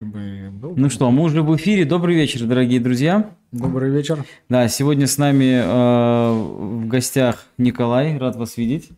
Ну что, мы уже в эфире. Добрый вечер, дорогие друзья. Добрый вечер. Да, сегодня с нами э, в гостях Николай. Рад вас видеть.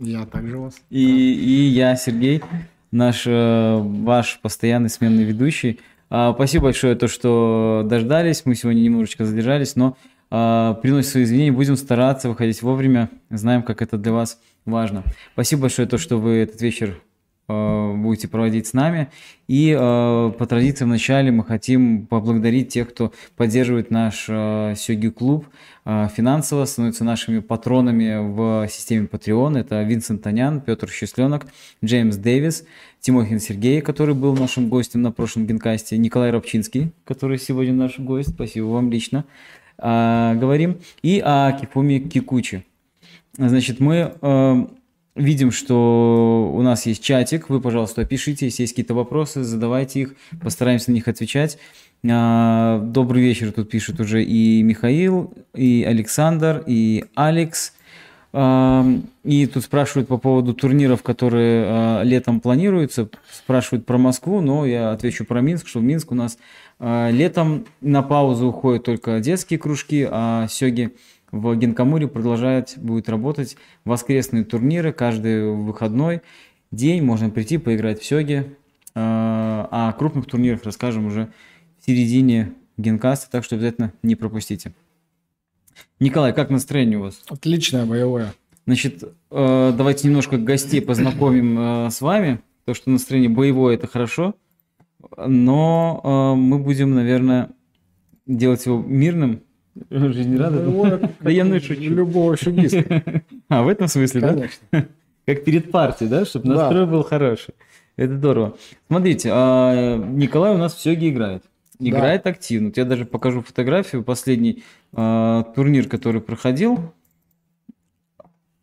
Я также вас. И, и я, Сергей, наш э, ваш постоянный сменный ведущий. А, спасибо большое, то, что дождались. Мы сегодня немножечко задержались, но э, приносим свои извинения. Будем стараться выходить вовремя. Знаем, как это для вас важно. Спасибо большое, то, что вы этот вечер э, будете проводить с нами. И э, по традиции в начале мы хотим поблагодарить тех, кто поддерживает наш э, Сёги клуб э, финансово, становятся нашими патронами в системе Patreon. Это Винсент Танян, Петр Счастленок, Джеймс Дэвис, Тимохин Сергей, который был нашим гостем на прошлом генкасте, Николай Рабчинский, который сегодня наш гость. Спасибо вам лично. Э, говорим. И о Кифуми Кикучи. Значит, мы э, видим, что у нас есть чатик. Вы, пожалуйста, пишите, если есть какие-то вопросы, задавайте их, постараемся на них отвечать. А, добрый вечер тут пишут уже и Михаил, и Александр, и Алекс. А, И тут спрашивают по поводу турниров, которые а, летом планируются. Спрашивают про Москву, но я отвечу про Минск, что в Минск у нас летом на паузу уходят только детские кружки, а сёги в Генкамуре продолжать будет работать воскресные турниры каждый выходной день. Можно прийти поиграть в сёги. А о крупных турнирах расскажем уже в середине Генкаста, так что обязательно не пропустите. Николай, как настроение у вас? Отличное, боевое. Значит, э, давайте немножко гостей познакомим э, с вами. То, что настроение боевое, это хорошо. Но э, мы будем, наверное, делать его мирным, Да я ну шучу. Любого шагиста. А, в этом смысле, да? Конечно. Как перед партией, да? Чтобы Да. настрой был хороший. Это здорово. Смотрите, а, Николай у нас в Сёге играет. Да. Играет активно. Вот Я даже покажу фотографию. Последний а, турнир, который проходил.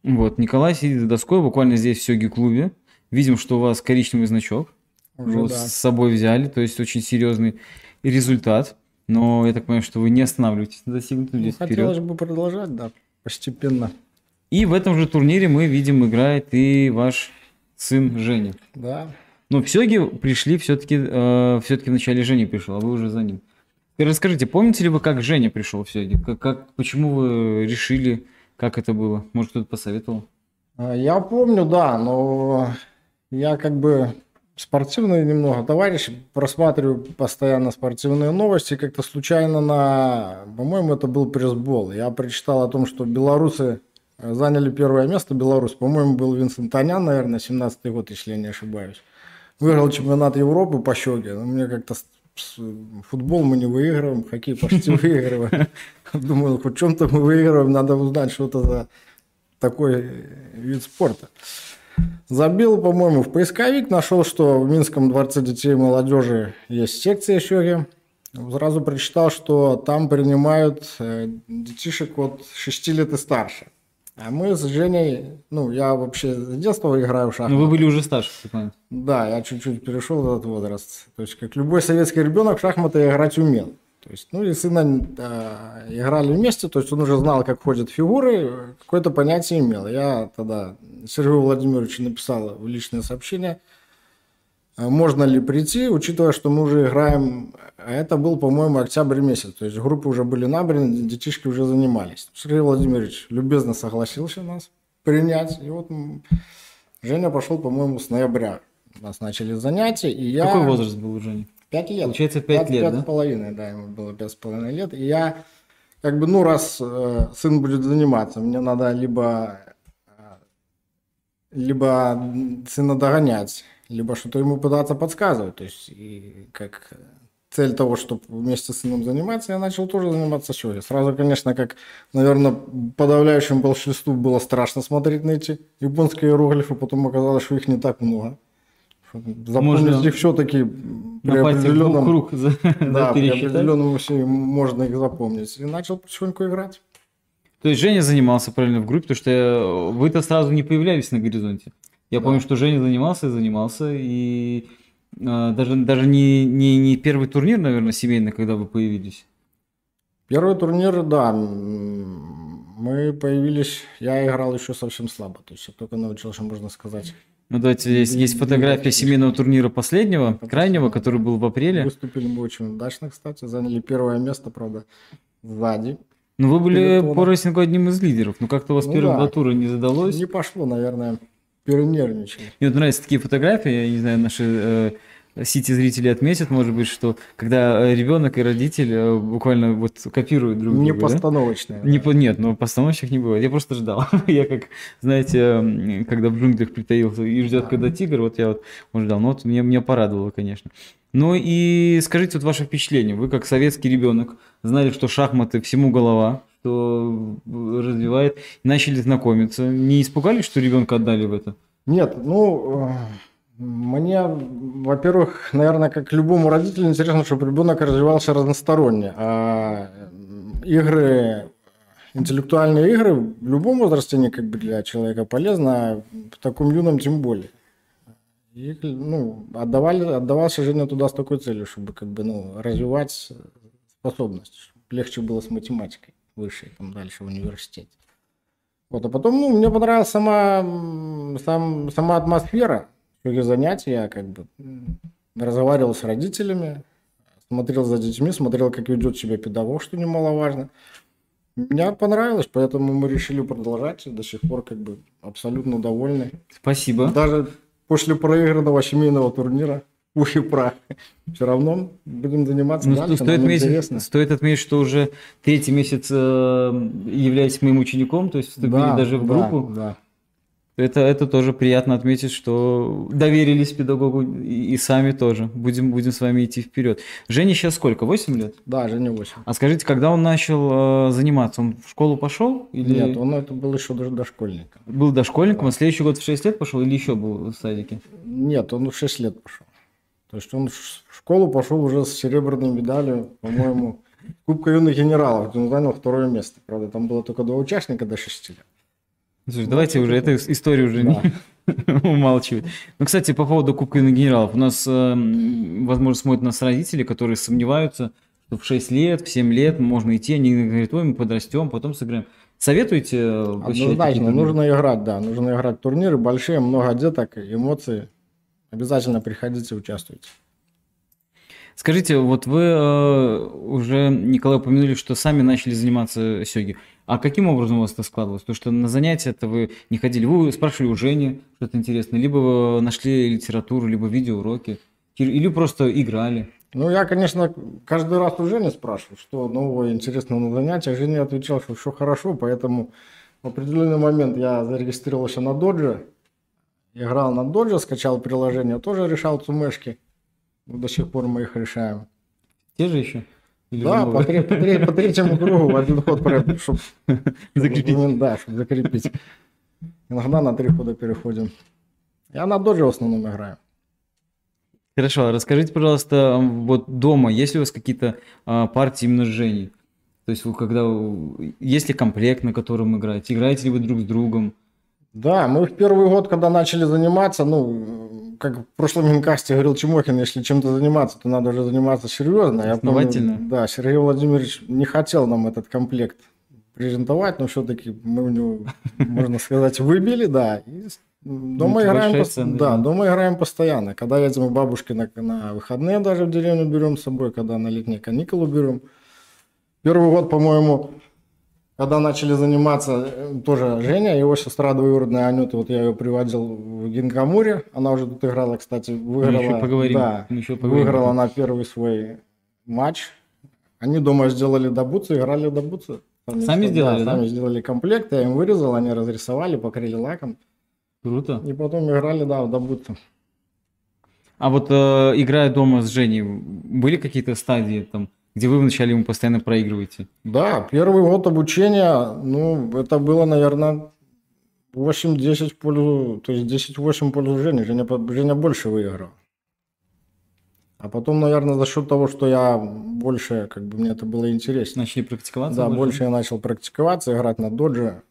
Вот, Николай сидит за доской, буквально здесь в Сёге клубе. Видим, что у вас коричневый значок. Уже Вот да. с собой взяли, то есть очень серьезный результат. Но я так понимаю, что вы не останавливаетесь на достигнутом Ну, здесь Хотелось вперед. бы продолжать, да, постепенно. И в этом же турнире мы видим, играет и ваш сын Женя. Да. Но в Сёге пришли все-таки, все-таки в начале Женя пришел, а вы уже за ним. Расскажите, помните ли вы, как Женя пришел в Сёге? Как, как, почему вы решили, как это было? Может, кто-то посоветовал? А, Я помню, да, но я как бы спортивный немного товарищ, просматриваю постоянно спортивные новости, как-то случайно на, по-моему, это был пресс-бол. Я прочитал о том, что белорусы э, заняли первое место, Беларусь, по-моему, был Винсент Танян, наверное, 17-й год, если я не ошибаюсь. Выиграл чемпионат Европы по щеке. Ну, мне как-то футбол мы не выигрываем, хоккей почти выигрываем. Думаю, хоть в чем-то мы выигрываем, надо узнать, что это за такой вид спорта. Забил, по-моему, в поисковик, нашел, что в Минском дворце детей и молодежи есть секция щеги. Сразу прочитал, что там принимают э, детишек от 6 лет и старше. А мы с Женей, ну, я вообще с детства играю в шахматы. Ну, вы были уже старше, момент. Да, я чуть-чуть перешел в этот возраст. То есть, как любой советский ребенок, в шахматы играть умел. То есть, ну и сына э, играли вместе, то есть он уже знал, как ходят фигуры, какое-то понятие имел. Я тогда Сергею Владимировичу написал в личное сообщение, э, можно ли прийти, учитывая, что мы уже играем, а это был, по-моему, октябрь месяц, то есть группы уже были набраны, детишки уже занимались. Сергей Владимирович любезно согласился нас принять, и вот Женя пошел, по-моему, с ноября. Нас начали занятия, и я... Какой возраст был у Жени? Пять лет. Получается, пять лет, пять да? с половиной, да, ему было пять с половиной лет. И я, как бы, ну, раз э, сын будет заниматься, мне надо либо, э, либо сына догонять, либо что-то ему пытаться подсказывать. То есть, и как цель того, чтобы вместе с сыном заниматься, я начал тоже заниматься сёги. Сразу, конечно, как, наверное, подавляющему большинству было страшно смотреть на эти японские иероглифы, потом оказалось, что их не так много. Запомнить Можно их все-таки при определенном... рук за- Да, при определенном усилии можно их запомнить. И начал потихоньку играть. То есть Женя занимался правильно в группе, потому что вы-то сразу не появлялись на горизонте. Я Да. помню, что Женя занимался и занимался, и э, даже, даже не, не, не первый турнир, наверное, семейный, когда вы появились. Первый турнир, да, мы появились, я играл еще совсем слабо, то есть я только научился, можно сказать, Ну, давайте, есть, есть фотография семейного турнира последнего, крайнего, который был в апреле. Выступили мы очень удачно, кстати. Заняли первое место, правда, сзади. Ну, вы были по рейтингу одним из лидеров, но как-то у вас ну, первые да. два тура не задалось. Не пошло, наверное, перенервничали. Мне вот нравятся такие фотографии, я не знаю, наши э, Сити-зрители отметят, может быть, что когда э, ребенок и родитель э, буквально вот копируют друг друга. Не постановочные. Да? Не, по, нет, но постановочных не бывает. Я просто ждал. я как, знаете, когда в джунглях притаился и ждет, когда тигр, вот я вот он ждал. Ну вот мне, меня порадовало, конечно. Ну и скажите вот ваше впечатление. Вы как советский ребенок знали, что шахматы всему голова, что развивает, начали знакомиться. Не испугались, что ребенка отдали в это? Нет, ну э, мне, во-первых, наверное, как любому родителю интересно, чтобы ребенок развивался разносторонне. А игры, интеллектуальные игры в любом возрасте они как бы для человека полезны, а в таком юном тем более. И, ну, отдавали, отдавался Женя туда с такой целью, чтобы как бы, ну, развивать способность. Легче было с математикой выше, там дальше в университете. Вот, а потом, ну, мне понравилась сама, сам, сама атмосфера ходе занятий я как бы разговаривал с родителями, смотрел за детьми, смотрел, как ведет себя педагог, что немаловажно. Мне понравилось, поэтому мы решили продолжать. До сих пор как бы абсолютно довольны. Спасибо. Даже после проигранного семейного турнира ух и прах. Все равно будем заниматься ну, дальше. Стоит отметить, стоит отметить, что уже третий месяц э, являетесь моим учеником, то есть вступили да, даже в группу. Да, да. Это, это тоже приятно отметить, что доверились педагогу и, и сами тоже. Будем, будем с вами идти вперед. Жене сейчас сколько? 8 лет? Да, Жене 8. А скажите, когда он начал э, заниматься, он в школу пошел? Или... Нет, он это был еще даже дошкольником. Был дошкольником, да. а следующий год в 6 лет пошел или еще был в садике? Нет, он в 6 лет пошел. То есть он в школу пошел уже с серебряной медалью, по-моему, Кубка юных генералов. Он занял второе место. Правда, там было только два участника до 6 лет. Слушай, давайте уже эту историю уже да. не умалчивать. Ну, кстати, по поводу Кубка генералов. У нас, э, возможно, смотрят нас родители, которые сомневаются, что в 6 лет, в 7 лет можно идти. Они говорят, ой, мы подрастем, потом сыграем. Советуете? Э, Однозначно, нужно играть, да. Нужно играть турниры большие, много деток, эмоции. Обязательно приходите, участвуйте. Скажите, вот вы э, уже, Николай, упомянули, что сами начали заниматься сёги. А каким образом у вас это складывалось? Потому что на занятия это вы не ходили. Вы спрашивали у Жени что-то интересное, либо нашли литературу, либо видеоуроки, или просто играли. Ну, я, конечно, каждый раз у Жени спрашивал, что нового интересного на занятиях. Женя отвечал, что все хорошо, поэтому в определенный момент я зарегистрировался на Додже, играл на Додже, скачал приложение, тоже решал цумешки. До сих пор мы их решаем. Те же еще? Да, по, по, по третьему кругу в один ход, чтобы закрепить. Да, чтобы закрепить. Иногда на три хода переходим. Я на додже в основном играю. Хорошо, расскажите, пожалуйста, вот дома, есть ли у вас какие-то а, партии именно Жени? То есть вы когда... Есть ли комплект, на котором играете? Играете ли вы друг с другом? Да, мы в первый год, когда начали заниматься, ну, как в прошлом инкасте говорил Чемохин, если чем-то заниматься, то надо уже заниматься серьезно. Основательно. помню, да, Сергей Владимирович не хотел нам этот комплект презентовать, но все-таки мы у него, можно сказать, выбили, да. И дома, ну, играем, цены, да, да, дома играем постоянно. Когда едем к бабушке на, на выходные даже в деревню берем с собой, когда на летние каникулы берем. Первый год, по-моему, когда начали заниматься, э, тоже Женя, его сестра двоюродная Анюта, вот я ее приводил в Гинкамуре, она уже тут играла, кстати, выиграла, Мы еще поговорим. Да, Мы еще поговорим. выиграла на первый свой матч. Они дома сделали добуцы, играли добуцы. Сами сделали, да? Сами сделали комплект, я им вырезал, они разрисовали, покрыли лаком. Круто. И потом играли, да, в добуцы. А вот э, играя дома с Женей, были какие-то стадии там? Где вы вначале ему постоянно проигрываете. Да, первый год обучения, ну, это было, наверное, 8-10 в пользу, то есть 10-8 в пользу Жени. Женя, Женя больше выиграл. А потом, наверное, за счет того, что я больше, как бы мне это было интересно. Начали практиковаться? Да, больше, больше я начал практиковаться, играть на додже.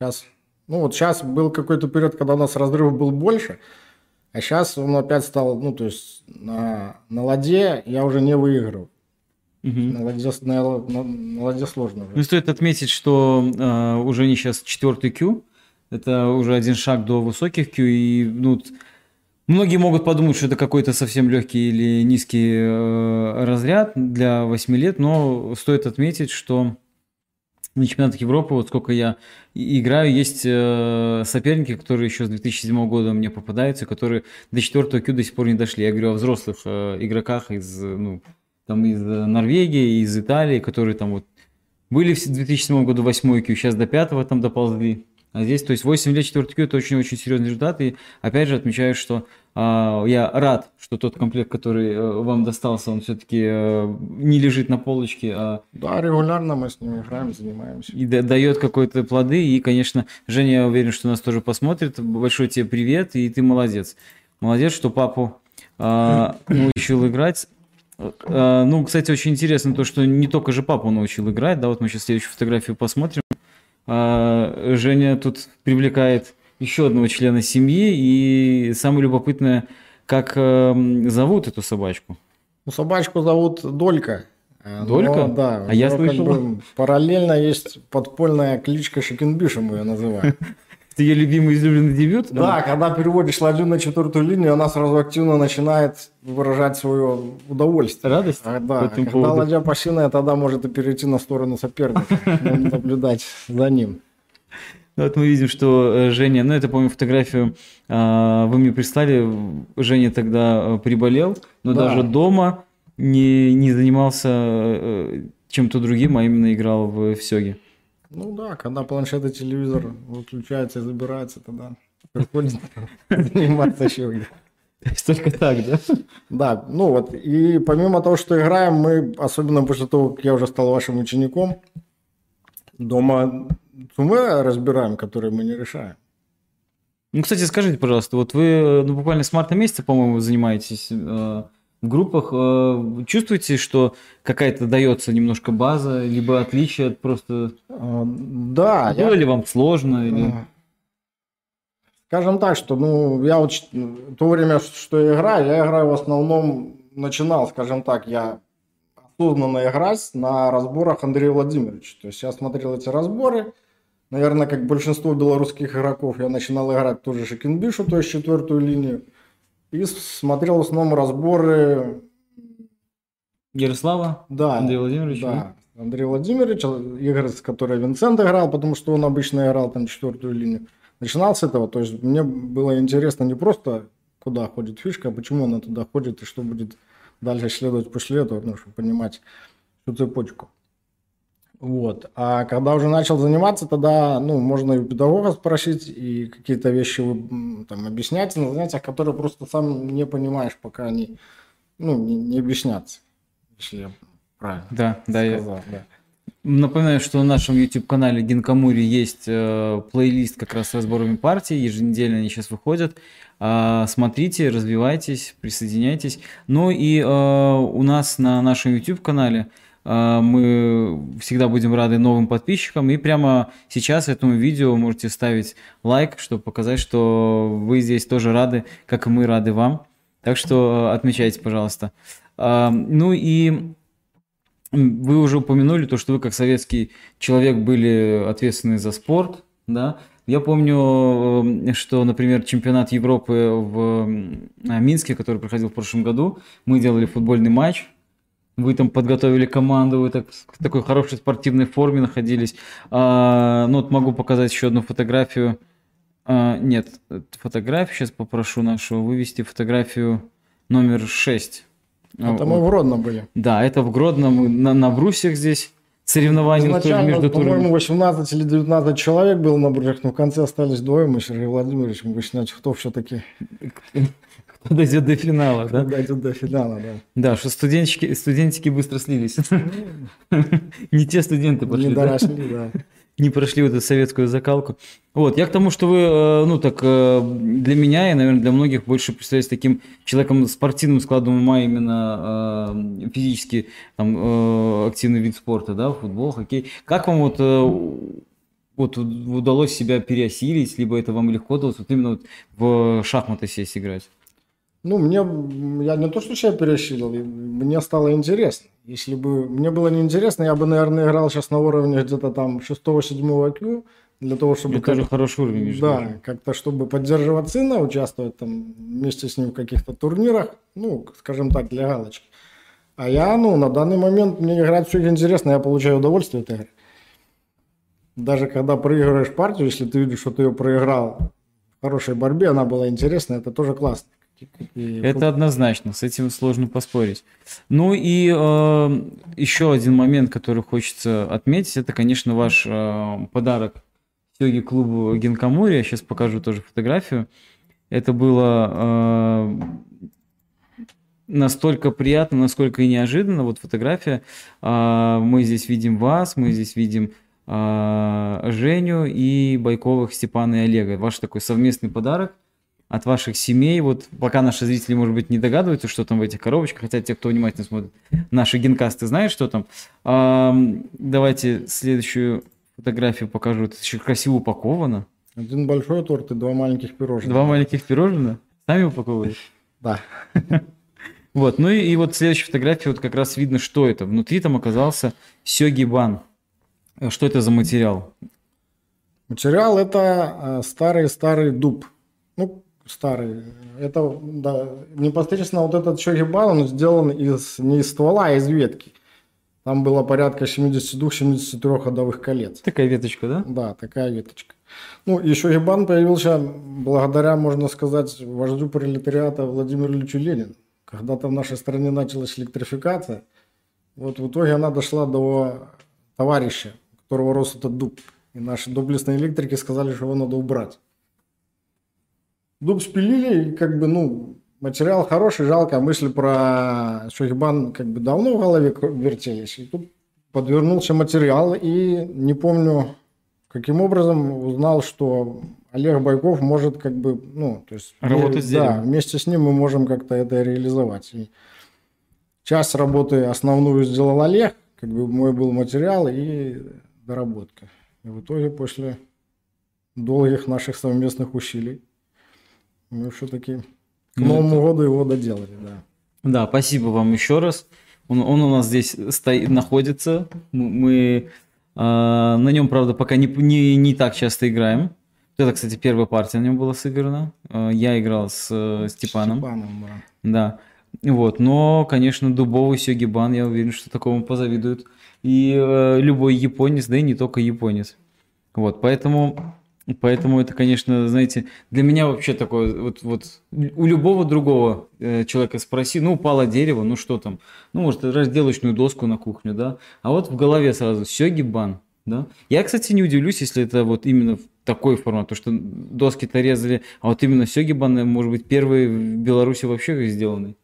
Сейчас, ну вот сейчас был какой-то период, когда у нас разрыв был больше, а сейчас он опять стал, ну то есть на, на ладе я уже не выигрывал. Угу. На, ладье, на, на, на ладье сложно. Уже. Ну, стоит отметить, что э, уже не сейчас четвертый Q Это уже один шаг до высоких Q. И ну, многие могут подумать, что это какой-то совсем легкий или низкий э, разряд для 8 лет, но стоит отметить, что на чемпионатах Европы, вот сколько я играю, есть э, соперники, которые еще с 2007 года мне попадаются, которые до четвертого Q до сих пор не дошли. Я говорю о взрослых э, игроках из, ну, там, из Норвегии, из Италии, которые там вот были в 2007 году 8 Q, сейчас до 5 там доползли. А здесь, то есть 8 лет 4 Q это очень-очень серьезный результат. И опять же отмечаю, что а, я рад, что тот комплект, который а, вам достался, он все-таки а, не лежит на полочке, а... Да, регулярно мы с ними играем, занимаемся. И дает какой-то плоды. И, конечно, Женя, я уверен, что нас тоже посмотрит. Большой тебе привет, и ты молодец. Молодец, что папу а, научил играть. А, ну, кстати, очень интересно то, что не только же папу научил играть, да, вот мы сейчас следующую фотографию посмотрим. А, Женя тут привлекает еще одного члена семьи, и самое любопытное, как эм, зовут эту собачку? Ну, собачку зовут Долька. Долька? Но, да. А я слышал... Как бы, параллельно есть подпольная кличка Шикенбиша, мы ее называем. Это ее любимый излюбленный дебют? Да, когда переводишь ладью на четвертую линию, она сразу активно начинает выражать свое удовольствие. Радость? А, да, когда поводу. ладья пассивная, тогда может и перейти на сторону соперника. Наблюдать за ним. Вот мы видим, что э, Женя, ну это, помню, фотографию а, вы мне прислали, Женя тогда э, приболел, но да. даже дома не, не занимался э, чем-то другим, а именно играл в Сёге. Ну да, когда планшет и телевизор выключается и забирается, тогда приходится заниматься еще Только так, да? Да, ну вот, и помимо того, что играем, мы, особенно после того, как я уже стал вашим учеником, дома суммы разбираем, которые мы не решаем. Ну, кстати, скажите, пожалуйста, вот вы ну, буквально с марта месяца, по-моему, занимаетесь э, в группах э, чувствуете, что какая-то дается немножко база, либо отличие от просто... А, да. Было я... ли вам сложно? Или... Скажем так, что ну, я вот то время, что я играю, я играю в основном, начинал, скажем так, я осознанно играть на разборах Андрея Владимировича. То есть я смотрел эти разборы, наверное, как большинство белорусских игроков, я начинал играть тоже Шекинбишу, то есть четвертую линию. И смотрел в основном разборы... Ярослава? Да. Андрея Владимировича? Да. Андрей Владимирович, игры, с которой Винсент играл, потому что он обычно играл там четвертую линию. Начинал с этого, то есть мне было интересно не просто, куда ходит фишка, а почему она туда ходит и что будет дальше следовать после этого, ну, чтобы понимать всю цепочку. Вот. А когда уже начал заниматься, тогда, ну, можно и у педагога спросить, и какие-то вещи там объяснять на занятиях, которые просто сам не понимаешь, пока они, ну, не, не объяснятся, если я правильно да, сказал. Да, я... да. Напоминаю, что на нашем YouTube-канале Гинкамури есть э, плейлист как раз с разборами партий, еженедельно они сейчас выходят. Э, смотрите, развивайтесь, присоединяйтесь. Ну и э, у нас на нашем YouTube-канале мы всегда будем рады новым подписчикам. И прямо сейчас этому видео можете ставить лайк, чтобы показать, что вы здесь тоже рады, как и мы рады вам. Так что а, отмечайте, пожалуйста. А, ну и вы уже упомянули то, что вы как советский человек были ответственны за спорт, да? Я помню, что, например, чемпионат Европы в Минске, который проходил в прошлом году, мы делали футбольный матч, вы там подготовили команду, вы так, в такой хорошей спортивной форме находились. А, ну вот могу показать еще одну фотографию. А, нет, фотографию сейчас попрошу нашу вывести фотографию номер 6. Это мы в Гродно были. Да, это в Гродно, мы на, на брусьях здесь соревнования Изначально, между по-моему, 18 или 19 человек было на брусьях, но в конце остались двое, мы Сергей Владимирович, мы выяснять, кто все-таки дойдет до финала, да? Дойдет до финала, да. Да, что студентики, студентики быстро слились. Не те студенты пошли, Не доросли, да. Не прошли вот эту советскую закалку. Вот, я к тому, что вы, э, ну так, э, для меня и, наверное, для многих больше представляете таким человеком спортивным складом ума, именно э, физически там, активный вид спорта, да, футбол, хоккей. Как вам вот вот удалось себя переосилить, либо это вам легко удалось вот именно вот в шахматы сесть играть? Ну, мне, я не то, что себя пересилил, мне стало интересно. Если бы мне было неинтересно, я бы, наверное, играл сейчас на уровне где-то там 6-7 IQ, для того, чтобы... Это тоже хороший уровень. между Да, прочим. как-то чтобы поддерживать сына, участвовать там вместе с ним в каких-то турнирах, ну, скажем так, для галочки. А я, ну, на данный момент мне играть все интересно, я получаю удовольствие от игры. Даже когда проигрываешь партию, если ты видишь, что ты ее проиграл в хорошей борьбе, она была интересная, это тоже классно. И Это однозначно, с этим сложно поспорить. Ну и э, еще один момент, который хочется отметить, это, конечно, ваш э, подарок Сёги клубу Генкамури. Я сейчас покажу тоже фотографию. Это было э, настолько приятно, насколько и неожиданно. Вот фотография. Э, мы здесь видим вас, мы здесь видим э, Женю и Байковых Степана и Олега. Ваш такой совместный подарок от ваших семей. Вот пока наши зрители, может быть, не догадываются, что там в этих коробочках, хотя те, кто внимательно смотрит наши генкасты, знают, что там. Ам, давайте следующую фотографию покажу. Это еще красиво упаковано. один большой торт и два маленьких пирожных. Два маленьких пирожных. Сами упаковываете? Да. Вот, ну и, и вот следующая фотография, вот как раз видно, что это. Внутри там оказался сёгибан. Э, Что это за материал? Материал это э, старый-старый дуб. Ну, старый. Это, да, непосредственно вот этот шогибан, он сделан из, не из ствола, а из ветки. Там было порядка 72-73 ходовых колец. Такая веточка, да? Да, такая веточка. Ну, и шогибан появился благодаря, можно сказать, вождю пролетариата Владимиру Ильичу Ленину. Когда-то в нашей стране началась электрификация. Вот в итоге она дошла до товарища, у которого рос этот дуб. И наши доблестные электрики сказали, что его надо убрать. Дуб спилили, и как бы, ну, материал хороший, жалко. Мысли про Шохибан как бы давно в голове вертелись. И тут подвернулся материал, и не помню, каким образом узнал, что Олег Байков может как бы, ну, то есть... Работать с да, вместе с ним мы можем как-то это реализовать. И часть работы основную сделал Олег, как бы мой был материал и доработка. И в итоге после долгих наших совместных усилий мы все-таки к Ну, Новому году его доделали, да. Да, спасибо вам еще раз. Он, он у нас здесь стоит, находится. Мы, а, на нем, правда, пока не, не, не так часто играем. Это, кстати, первая партия на нем была сыграна. А, Я играл с э, Степаном. Степаном, да. Да. Вот, но, конечно, дубовый сёгибан, я уверен, что такому позавидует и э, любой японец, да и не только японец. Вот, поэтому, поэтому это, конечно, знаете, для меня вообще такое, вот, вот у любого другого э, человека спроси, ну, упало дерево, ну, что там, ну, может, разделочную доску на кухню, да, а вот в голове сразу сёгибан, да. Я, кстати, не удивлюсь, если это вот именно такой формат, то, что доски-то резали, а вот именно сёгибан, может быть, первый в Беларуси вообще сделанный.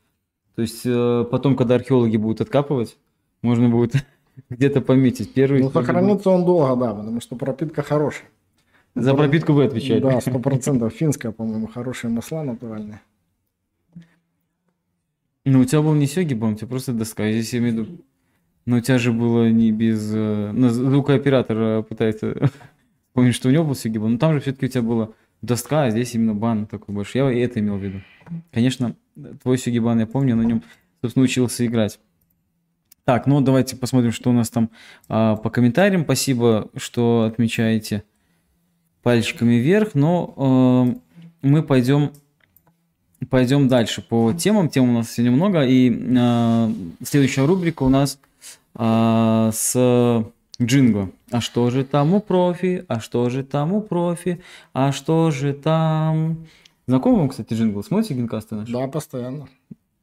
То есть э, потом, когда археологи будут откапывать, можно будет где-то пометить первый. Ну, сохранится он долго, да, потому что пропитка хорошая. За пропитку вы отвечаете. Да, сто процентов. Финская, по-моему, хорошие масла натуральные. Ну, у тебя был не сёгибан, у тебя просто доска. Здесь я имею в виду... Но у тебя же было не без... э, Ну, звукооператор э, пытается помнить, что у него был сёгибан. Но там же все-таки у тебя была доска, а здесь именно бан такой больше. Я и это имел в виду. Конечно, твой сёгибан я помню, на нем, собственно, учился играть. Так, ну давайте посмотрим, что у нас там а, по комментариям. Спасибо, что отмечаете пальчиками вверх. Но э, мы пойдем, пойдем дальше по темам. Тем у нас сегодня много. И э, следующая рубрика у нас э, с Джинго. А что же там у профи? А что же там у профи? А что же там... Знакомы вам, кстати, Джингл? Смотрите генкасты наши? Да, постоянно.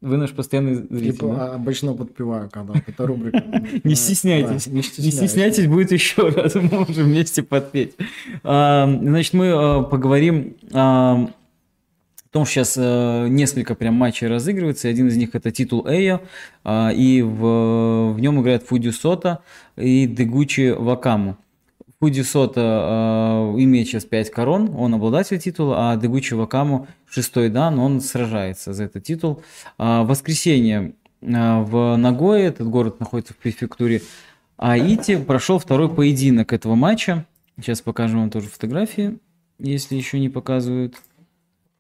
Вы наш постоянный зритель, по- да? обычно подпеваю, когда эта рубрика. Не стесняйтесь. Не стесняйтесь. будет еще раз, мы можем вместе подпеть. А, Значит, мы а, поговорим а, о том, что сейчас а, несколько прям матчей разыгрывается. Один из них это титул Эйо, а, и в, в нем играет Фуди Сота и Дегучи Вакаму. Фуди Сота а, имеет сейчас 5 корон, он обладатель титула, а Дегучи Вакаму шестой дан, он сражается за этот титул. В воскресенье а, в Нагое, этот город находится в префектуре Аити, прошел второй поединок этого матча. Сейчас покажем вам тоже фотографии, если еще не показывают.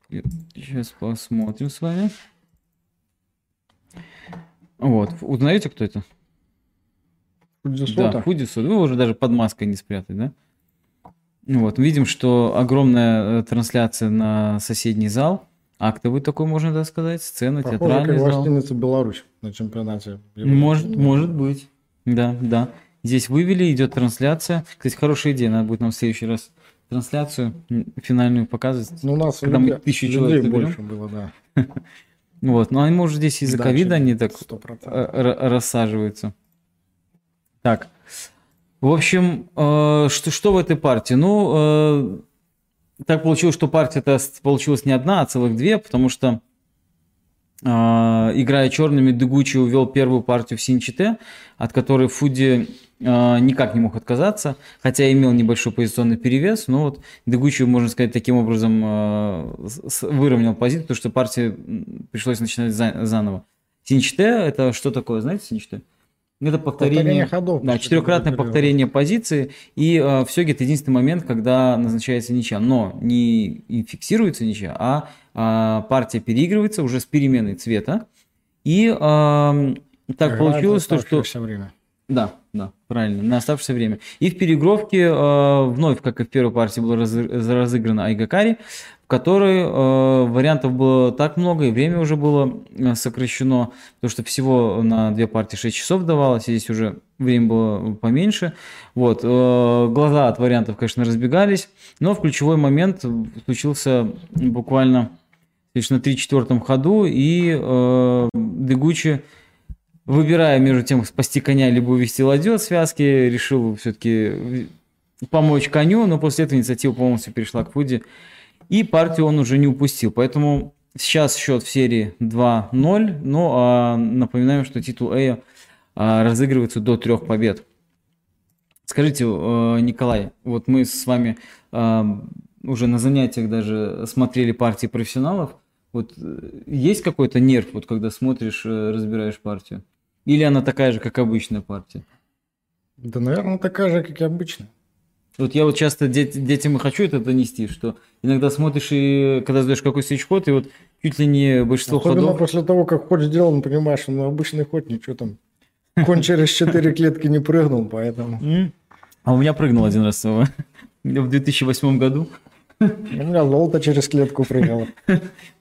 Сейчас посмотрим с вами. Вот, узнаете, кто это? Фудзи Да, Сота. Фудису. Вы уже даже под маской не спрятать, да? Вот, видим, что огромная э, трансляция на соседний зал. Актовый такой, можно так сказать, сцена, Похоже, театральный как зал. гостиница Беларусь на чемпионате. Европы. Может, может быть. Да, да. Здесь вывели, идет трансляция. Кстати, хорошая идея, надо будет нам в следующий раз трансляцию финальную показывать. Ну, у нас Когда мы людей- тысячу людей человек больше было, да. Вот, но они, может, здесь из-за Да, ковида они так 100%. э, ра- рассаживаются. Так. В общем, э, что, что в этой партии? Ну, э, так получилось, что партия-то получилась не одна, а целых две, потому что э, играя черными, Дегучи увел первую партию в Синчите, от которой Фуди э, никак не мог отказаться, хотя имел небольшой позиционный перевес, но вот Дегучи, можно сказать, таким образом э, выровнял позицию, потому что партии пришлось начинать за- заново. Синчите это что такое, знаете, Синчите? Это повторение, Повторение ходов. да, четырехкратное повторение позиции, и э, в сёге это единственный момент, когда назначается ничья, но не и фиксируется ничья, а а, партия переигрывается уже с переменой цвета, и ам, так Играет получилось то, что... время. Да, да, правильно, на оставшееся время. И в переигровке э, вновь, как и в первой партии, было разы- разыграно Айгакари, в которой э, вариантов было так много, и время уже было э, сокращено, потому что всего на две партии 6 часов давалось, и здесь уже время было поменьше. Вот, э, глаза от вариантов, конечно, разбегались, но в ключевой момент случился буквально лишь на 3-4 ходу, и э, Дегучи выбирая между тем, спасти коня либо увести ладью от связки, решил все-таки помочь коню, но после этого инициатива полностью перешла к Фуди, и партию он уже не упустил. Поэтому сейчас счет в серии 2-0, но а, напоминаем, что титул Эя а, разыгрывается до трех побед. Скажите, э, Николай, вот мы с вами а, уже на занятиях даже смотрели партии профессионалов. Вот э, есть какой-то нерв, вот когда смотришь, э, разбираешь партию? Или она такая же, как обычная партия? Да, наверное, такая же, как и обычно. Вот я вот часто дет- детям и хочу это донести, что иногда смотришь и когда задаешь какой ход, и вот чуть ли не большинство Особенно ходов... после того, как ход сделан, понимаешь, что ну, обычный ход, ничего там. Конь через четыре клетки не прыгнул, поэтому... А у меня прыгнул один раз в 2008 году. У меня золото через клетку прыгало.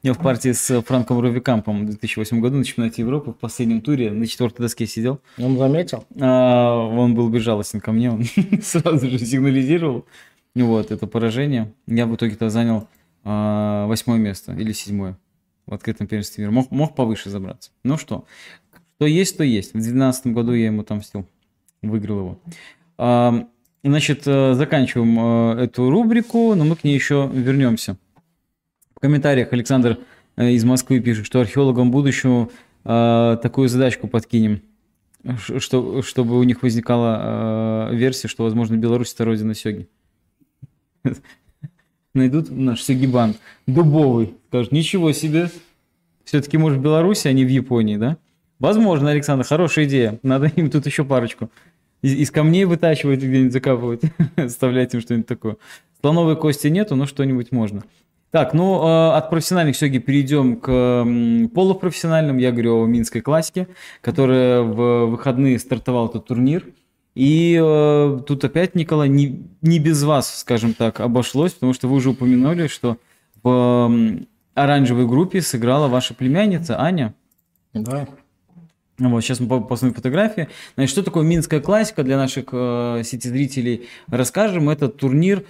Я в партии с Франком Ровикампом в 2008 году на чемпионате Европы в последнем туре на четвертой доске сидел. Он заметил? А, он был безжалостен ко мне, он сразу же сигнализировал. Вот, это поражение. Я в итоге-то занял а, восьмое место или седьмое в открытом первенстве мира. Мог, мог повыше забраться. Ну что, что есть, то есть. В 2012 году я ему отомстил, выиграл его. А, Значит, э, заканчиваем э, эту рубрику, но мы к ней еще вернемся. В комментариях Александр э, из Москвы пишет, что археологам будущего такую задачку подкинем, чтобы у них возникала версия, что, возможно, Беларусь это родина Сёги. Найдут наш Сёгибан дубовый, скажут, ничего себе, все-таки, может, в Беларуси, а не в Японии, да? Возможно, Александр, хорошая идея. Надо им тут еще парочку. Из, из камней вытачивать где-нибудь закапывать. Оставлять им что-нибудь такое. Слоновой кости нету, но что-нибудь можно. Так, ну, э, от профессиональных сёги перейдем к м, полупрофессиональным. Я говорю о Минской классике, которая в выходные стартовал этот турнир. И э, тут опять, Николай, не, не без вас, скажем так, обошлось, потому что вы уже упомянули, что в м, оранжевой группе сыграла ваша племянница Аня. Да. Вот, сейчас мы по- посмотрим фотографии. Значит, что такое Минская классика для наших э, сети-зрителей? Расскажем. Это турнир, э,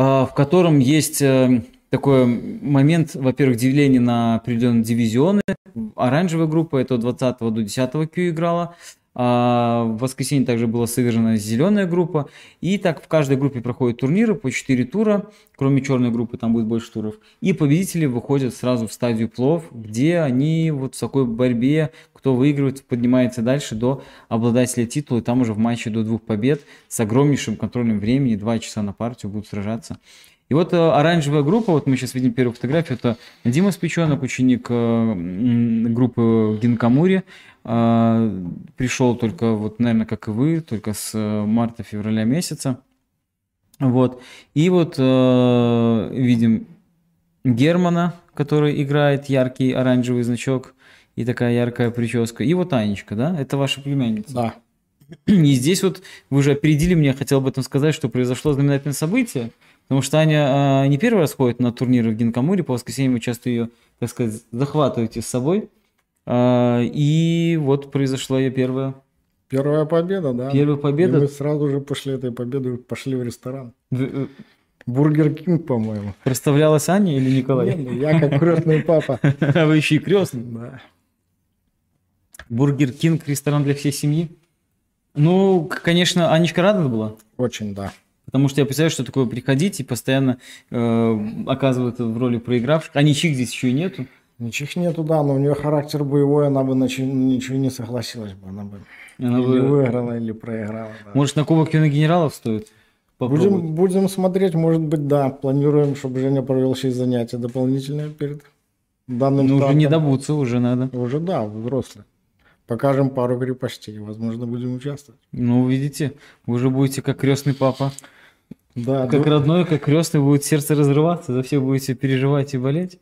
в котором есть э, такой момент, во-первых, деление на определенные дивизионы. Оранжевая группа, это от 20 до 10 Q играла. А в воскресенье также была сыграна зеленая группа. И так в каждой группе проходят турниры по 4 тура. Кроме черной группы, там будет больше туров. И победители выходят сразу в стадию плов, где они вот в такой борьбе, кто выигрывает, поднимается дальше до обладателя титула. И там уже в матче до двух побед с огромнейшим контролем времени, 2 часа на партию будут сражаться. И вот э, оранжевая группа, вот мы сейчас видим первую фотографию, это Дима Спичонок, ученик э, группы Гинкамури. Э, Пришел только, вот, наверное, как и вы, только с марта-февраля месяца. Вот. И вот э, видим Германа, который играет яркий оранжевый значок и такая яркая прическа. И вот Анечка, да? Это ваша племянница. Да. И здесь вот вы уже опередили меня, хотел об этом сказать, что произошло знаменательное событие, потому что Аня а, не первый раз ходит на турниры в Гинкамуре, по воскресеньям вы часто ее, так сказать, захватываете с собой. А, и вот произошла ее первая Первая победа, да. Первая победа. И мы сразу же после этой победы пошли в ресторан. В- Бургер Кинг, по-моему. Представлялась Аня или Николай? Я как крестный папа. А вы еще и крестный. Да. Бургер Кинг, ресторан для всей семьи. Ну, конечно, Анечка рада была. Очень, да. Потому что я представляю, что такое приходить и постоянно э, оказываться в роли проигравших. А ничьих здесь еще и нету. Ничего нету, да, но у нее характер боевой, она бы на ничего не согласилась бы. Она бы Она или бы- выиграла, или проиграла. да. Может, на Кубок Юных Генералов стоит? попробовать? Будем, будем смотреть, может быть, да. Планируем, чтобы Женя провел еще и занятия дополнительные перед данным Ну, уже не добуться, уже надо. Уже, да, взрослые. Покажем пару крепостей, возможно, будем участвовать. Ну, видите, вы уже будете как крестный папа. Да, Как ну, родной, как крестный, будет сердце разрываться, за всех будете переживать и болеть.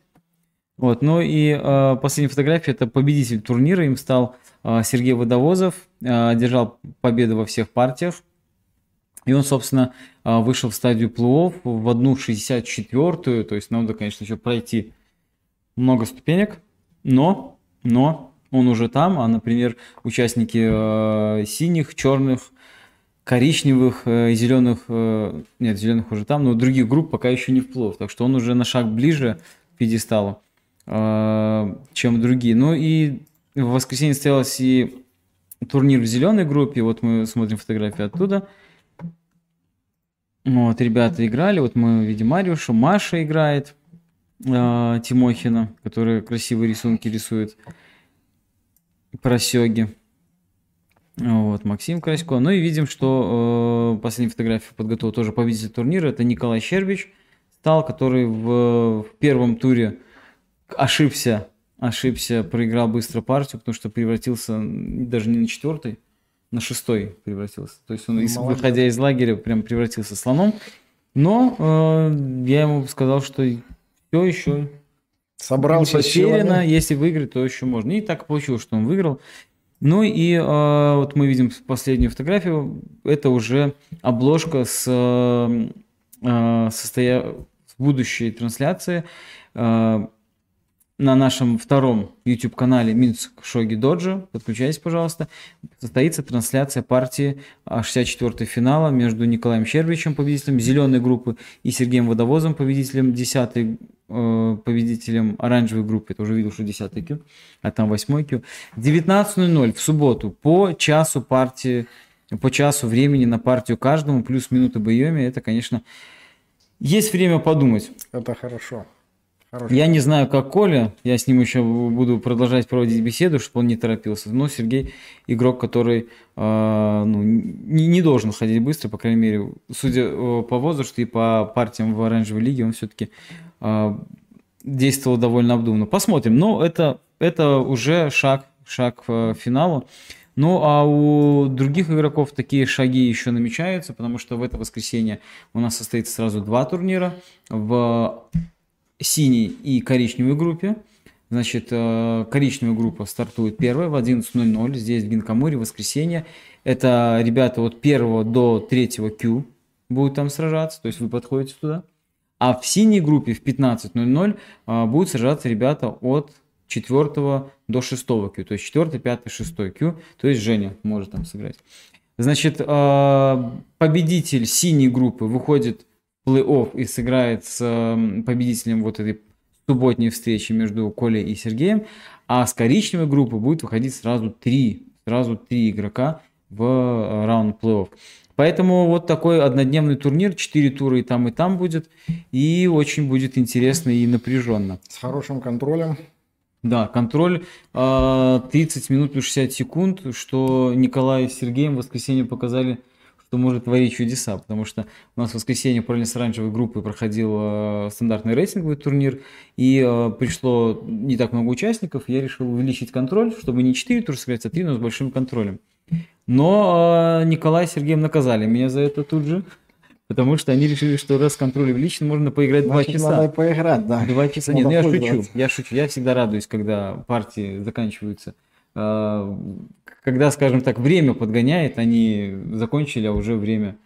Вот, ну и э, последняя фотография, это победитель турнира, им стал э, Сергей Водовозов, э, одержал победу во всех партиях. И он, собственно, э, вышел в стадию плей-офф в одну 64-ю, то есть надо, конечно, еще пройти много ступенек, но, но он уже там, а, например, участники э, синих, черных, коричневых э, и зеленых, э, нет, зеленых уже там, но других групп пока еще не вплыл, так что он уже на шаг ближе к пьедесталу, э, чем другие. Ну и в воскресенье состоялся и турнир в зеленой группе, вот мы смотрим фотографии оттуда. Вот, ребята играли, вот мы видим Мариуша, Маша играет, Тимохина, которая красивые рисунки рисует, просеги. Вот, Максим Красько. Ну и видим, что э, последняя фотография подготовил тоже победитель турнира. Это Николай Щербич стал, который в, в первом туре ошибся, ошибся, проиграл быстро партию, потому что превратился даже не на четвертый, на шестой превратился. То есть он, Молодец. выходя из лагеря, прям превратился слоном. Но э, я ему сказал, что все еще собрался потеряно, если выиграть, то еще можно. И так получилось, что он выиграл. Ну и э, вот мы видим последнюю фотографию. Это уже обложка с, э, состоя... с будущей трансляции э, на нашем втором YouTube-канале Минск Шоги Доджи. Подключайтесь, пожалуйста. Состоится трансляция партии 64-й финала между Николаем Щербичем, победителем зеленой группы, и Сергеем Водовозом, победителем 10-й э, победителем оранжевой группы, это уже видел, что 10 Q, а там 8 Q. 19.00 в субботу по часу партии, по часу времени на партию каждому, плюс минута боеми, это, конечно, есть время подумать. Это хорошо. Хорошо. Я не знаю, как Коля, я с ним еще буду продолжать проводить беседу, чтобы он не торопился. Но Сергей игрок, который э, ну, не, не должен ходить быстро, по крайней мере, судя э, по возрасту и по партиям в оранжевой лиге, он все-таки действовал довольно обдуманно. Посмотрим. Но это, это уже шаг, шаг к финалу. Ну, а у других игроков такие шаги еще намечаются, потому что в это воскресенье у нас состоится сразу два турнира в синей и коричневой группе. Значит, э, коричневая группа стартует первая в 11.00 здесь, в Гинкамуре, в воскресенье. Это ребята от первого до третьего Q будут там сражаться, то есть вы подходите туда. А в синей группе в 15.00 э, будут сражаться ребята от 4 до 6 Q, то есть 4, 5, 6 Q, то есть Женя может там сыграть. Значит, э, победитель синей группы выходит плей-офф и сыграет с э, победителем вот этой субботней встречи между Колей и Сергеем, а с коричневой группы будет выходить сразу три, сразу три игрока в э, раунд плей-офф. Поэтому вот такой однодневный турнир, 4 тура и там, и там будет, и очень будет интересно и напряженно. С хорошим контролем. Да, контроль э, 30 минут плюс 60 секунд, что Николай с Сергеем в воскресенье показали, что может творить чудеса, потому что у нас в воскресенье параллельно с оранжевой группой проходил э, стандартный рейтинговый турнир, и э, пришло не так много участников, я решил увеличить контроль, чтобы не 4 тура сыграть, а 3, но с большим контролем. Но э, Николай с Сергеем наказали меня за это тут же, потому что они решили, что раз контроль увеличен, можно поиграть 2 Значит, часа. надо поиграть, да. Два часа. Нет, ну я шучу. Я шучу. Я всегда радуюсь, когда партии заканчиваются когда, скажем так, время подгоняет, они закончили, а уже время,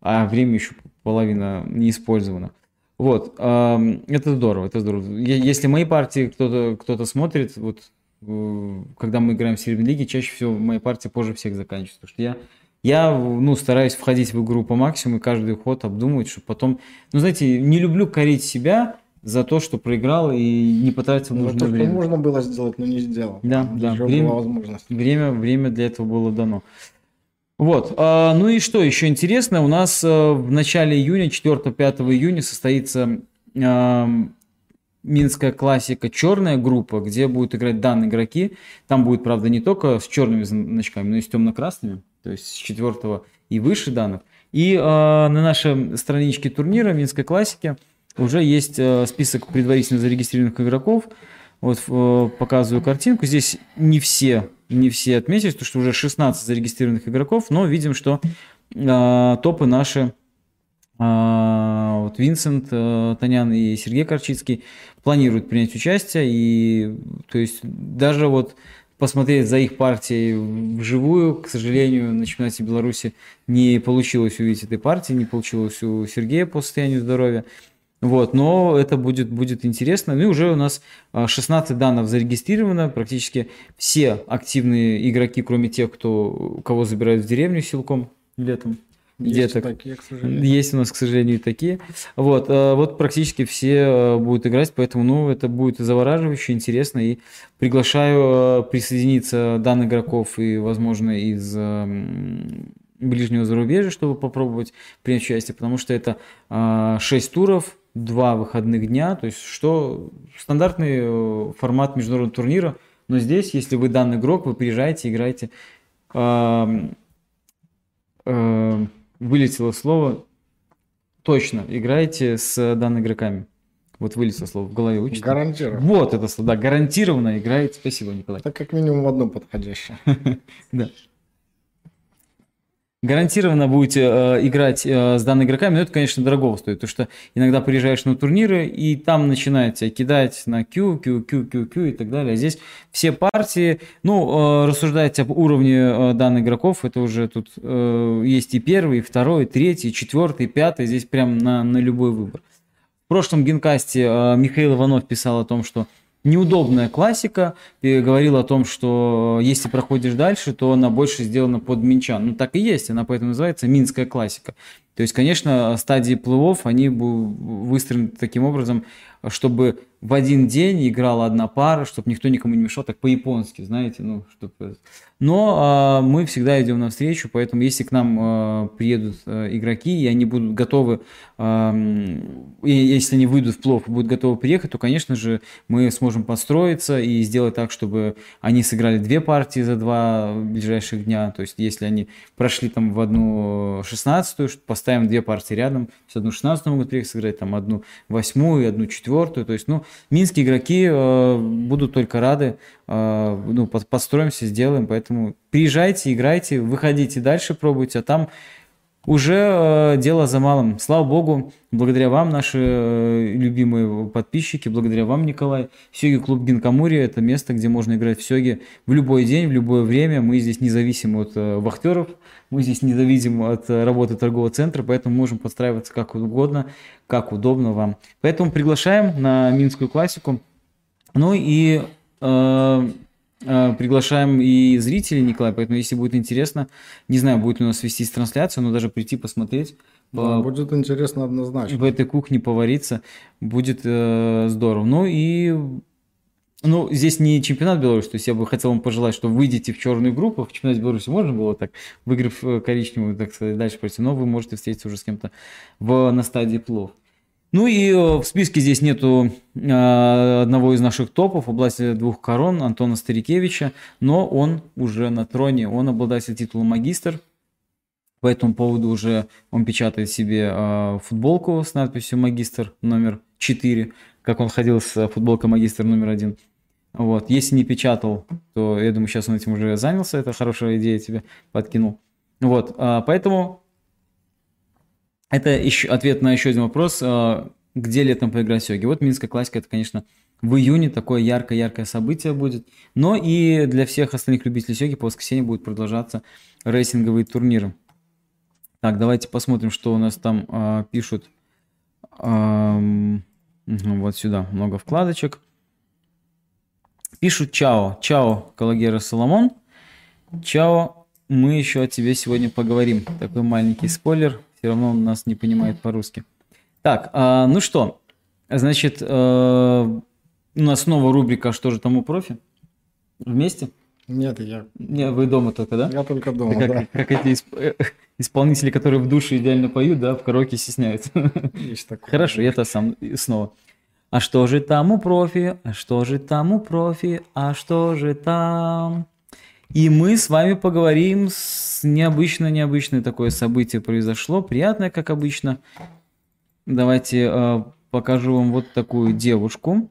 а время еще половина не использовано. Вот, это здорово, это здорово. Если мои партии кто-то кто смотрит, вот э, когда мы играем в Серебряной лиге, чаще всего мои партии позже всех заканчиваются. Потому что я, я ну, стараюсь входить в игру по максимуму и каждый ход обдумывать, чтобы потом... Ну, знаете, не люблю корить себя за то, что проиграл и не потратил ну, нужное то, время. что можно было сделать, но не сделал. Да, да. Время, возможность. Время, время для этого было дано. Вот. А, ну и что еще интересно, у нас а, в начале июня, 4-5 июня состоится а, Минская классика черная группа, где будут играть данные игроки. Там будет, правда, не только с черными значками, но и с темно-красными, то есть с четвертого и выше данных. И э, на нашей страничке турнира Минской классики уже есть э, список предварительно зарегистрированных игроков. Вот э, показываю картинку. Здесь не все не все отметились, потому что уже 16 зарегистрированных игроков, но видим, что э, топы наши, э, вот Винсент э, Танян и Сергей Корчицкий планируют принять участие, и то есть даже вот посмотреть за их партией вживую, к сожалению, на чемпионате Беларуси не получилось увидеть этой партии, не получилось у Сергея по состоянию здоровья. Вот, но это будет, будет интересно. Ну и уже у нас 16 а, данных зарегистрировано. Практически все активные игроки, кроме тех, кто, кого забирают в деревню силком летом. Есть деток. такие, к сожалению. Есть у нас, к сожалению, и такие. Вот, а, вот практически все а, будут играть, поэтому, ну, это будет завораживающе, интересно. И приглашаю присоединиться данных игроков и, возможно, из ближнего зарубежья, чтобы попробовать принять участие, потому что это 6 туров, два выходных дня, то есть что стандартный э, формат международного турнира, но здесь, если вы данный игрок, вы приезжаете, играете, э, э, вылетело слово, точно, играете с данными игроками. Вот вылетело слово в голове учите. Гарантированно. Вот это слово, да, гарантированно играете. Спасибо, Николай. Это как минимум одно подходящее. Да гарантированно будете э, играть э, с данными игроками, но это, конечно, дорого стоит, потому что иногда приезжаешь на турниры, и там начинают тебя кидать на Q, Q, Q, Q, Q и так далее. А здесь все партии, ну, э, рассуждать об уровне э, данных игроков, это уже тут э, есть и первый, и второй, и третий, и четвертый, и пятый, здесь прям на, на любой выбор. В прошлом генкасте э, Михаил Иванов писал о том, что неудобная классика. Ты говорил о том, что если проходишь дальше, то она больше сделана под минчан. Ну, так и есть, она поэтому называется минская классика. То есть, конечно, стадии плывов, они выстроены таким образом, чтобы в один день играла одна пара, чтобы никто никому не мешал, так по-японски, знаете, ну, чтобы... Но э, мы всегда идем навстречу, поэтому если к нам э, приедут э, игроки, и они будут готовы, э, и если они выйдут в плов и будут готовы приехать, то, конечно же, мы сможем подстроиться и сделать так, чтобы они сыграли две партии за два ближайших дня, то есть если они прошли там в одну шестнадцатую, поставим две партии рядом, есть одну шестнадцатую могут приехать сыграть, там одну восьмую, одну четвертую, то есть, ну, минские игроки э, будут только рады, э, ну, построимся, сделаем, поэтому приезжайте, играйте, выходите дальше, пробуйте, а там уже э, дело за малым. Слава богу, благодаря вам, наши э, любимые подписчики, благодаря вам, Николай, Сёги клуб Гинкамури – это место, где можно играть в Сёги в любой день, в любое время. Мы здесь независим от э, вахтеров, мы здесь независим от работы торгового центра, поэтому можем подстраиваться как угодно, как удобно вам. Поэтому приглашаем на Минскую классику. Ну и э, приглашаем и зрителей, Николай, поэтому если будет интересно, не знаю, будет ли у нас вестись трансляцию, но даже прийти посмотреть. Да, по, будет интересно однозначно. В этой кухне повариться будет э, здорово. Ну и ну, здесь не чемпионат Беларуси, то есть я бы хотел вам пожелать, что выйдете в черную группу. В чемпионате Беларуси можно было так, выиграв э, коричневую, так сказать, дальше пройти, но вы можете встретиться уже с кем-то в, на стадии плов. Ну и э, в списке здесь нету э, одного из наших топов области двух корон, Антона Старикевича, но он уже на троне, он обладатель титула магистр. По этому поводу уже он печатает себе э, футболку с надписью магистр номер 4, как он ходил с футболкой магистр номер 1. Вот. Если не печатал, то я думаю, сейчас он этим уже занялся. Это хорошая идея тебе подкинул. Вот. А, поэтому это еще ответ на еще один вопрос. А, где летом поиграть в йоги? Вот Минская классика, это, конечно, В июне такое яркое-яркое событие будет. Но и для всех остальных любителей сёги по воскресенье будут продолжаться рейсинговые турниры. Так, давайте посмотрим, что у нас там э, пишут. Эм, вот сюда много вкладочек. Пишут чао. Чао, Калагера Соломон. Чао, мы еще о тебе сегодня поговорим. Такой маленький спойлер. Все равно он нас не понимает по-русски. Так, э, ну что, значит, э, у нас снова рубрика «Что же тому профи?» Вместе? Нет, я, Не, вы дома только, да? я только дома, как, да. как эти исп- э, исполнители, которые в душе идеально поют, да, в караоке стесняются. Есть такое. Хорошо, я-то сам снова. А что же там у профи? А что же там у профи? А что же там? И мы с вами поговорим с необычно-необычное такое событие произошло, приятное, как обычно. Давайте э, покажу вам вот такую девушку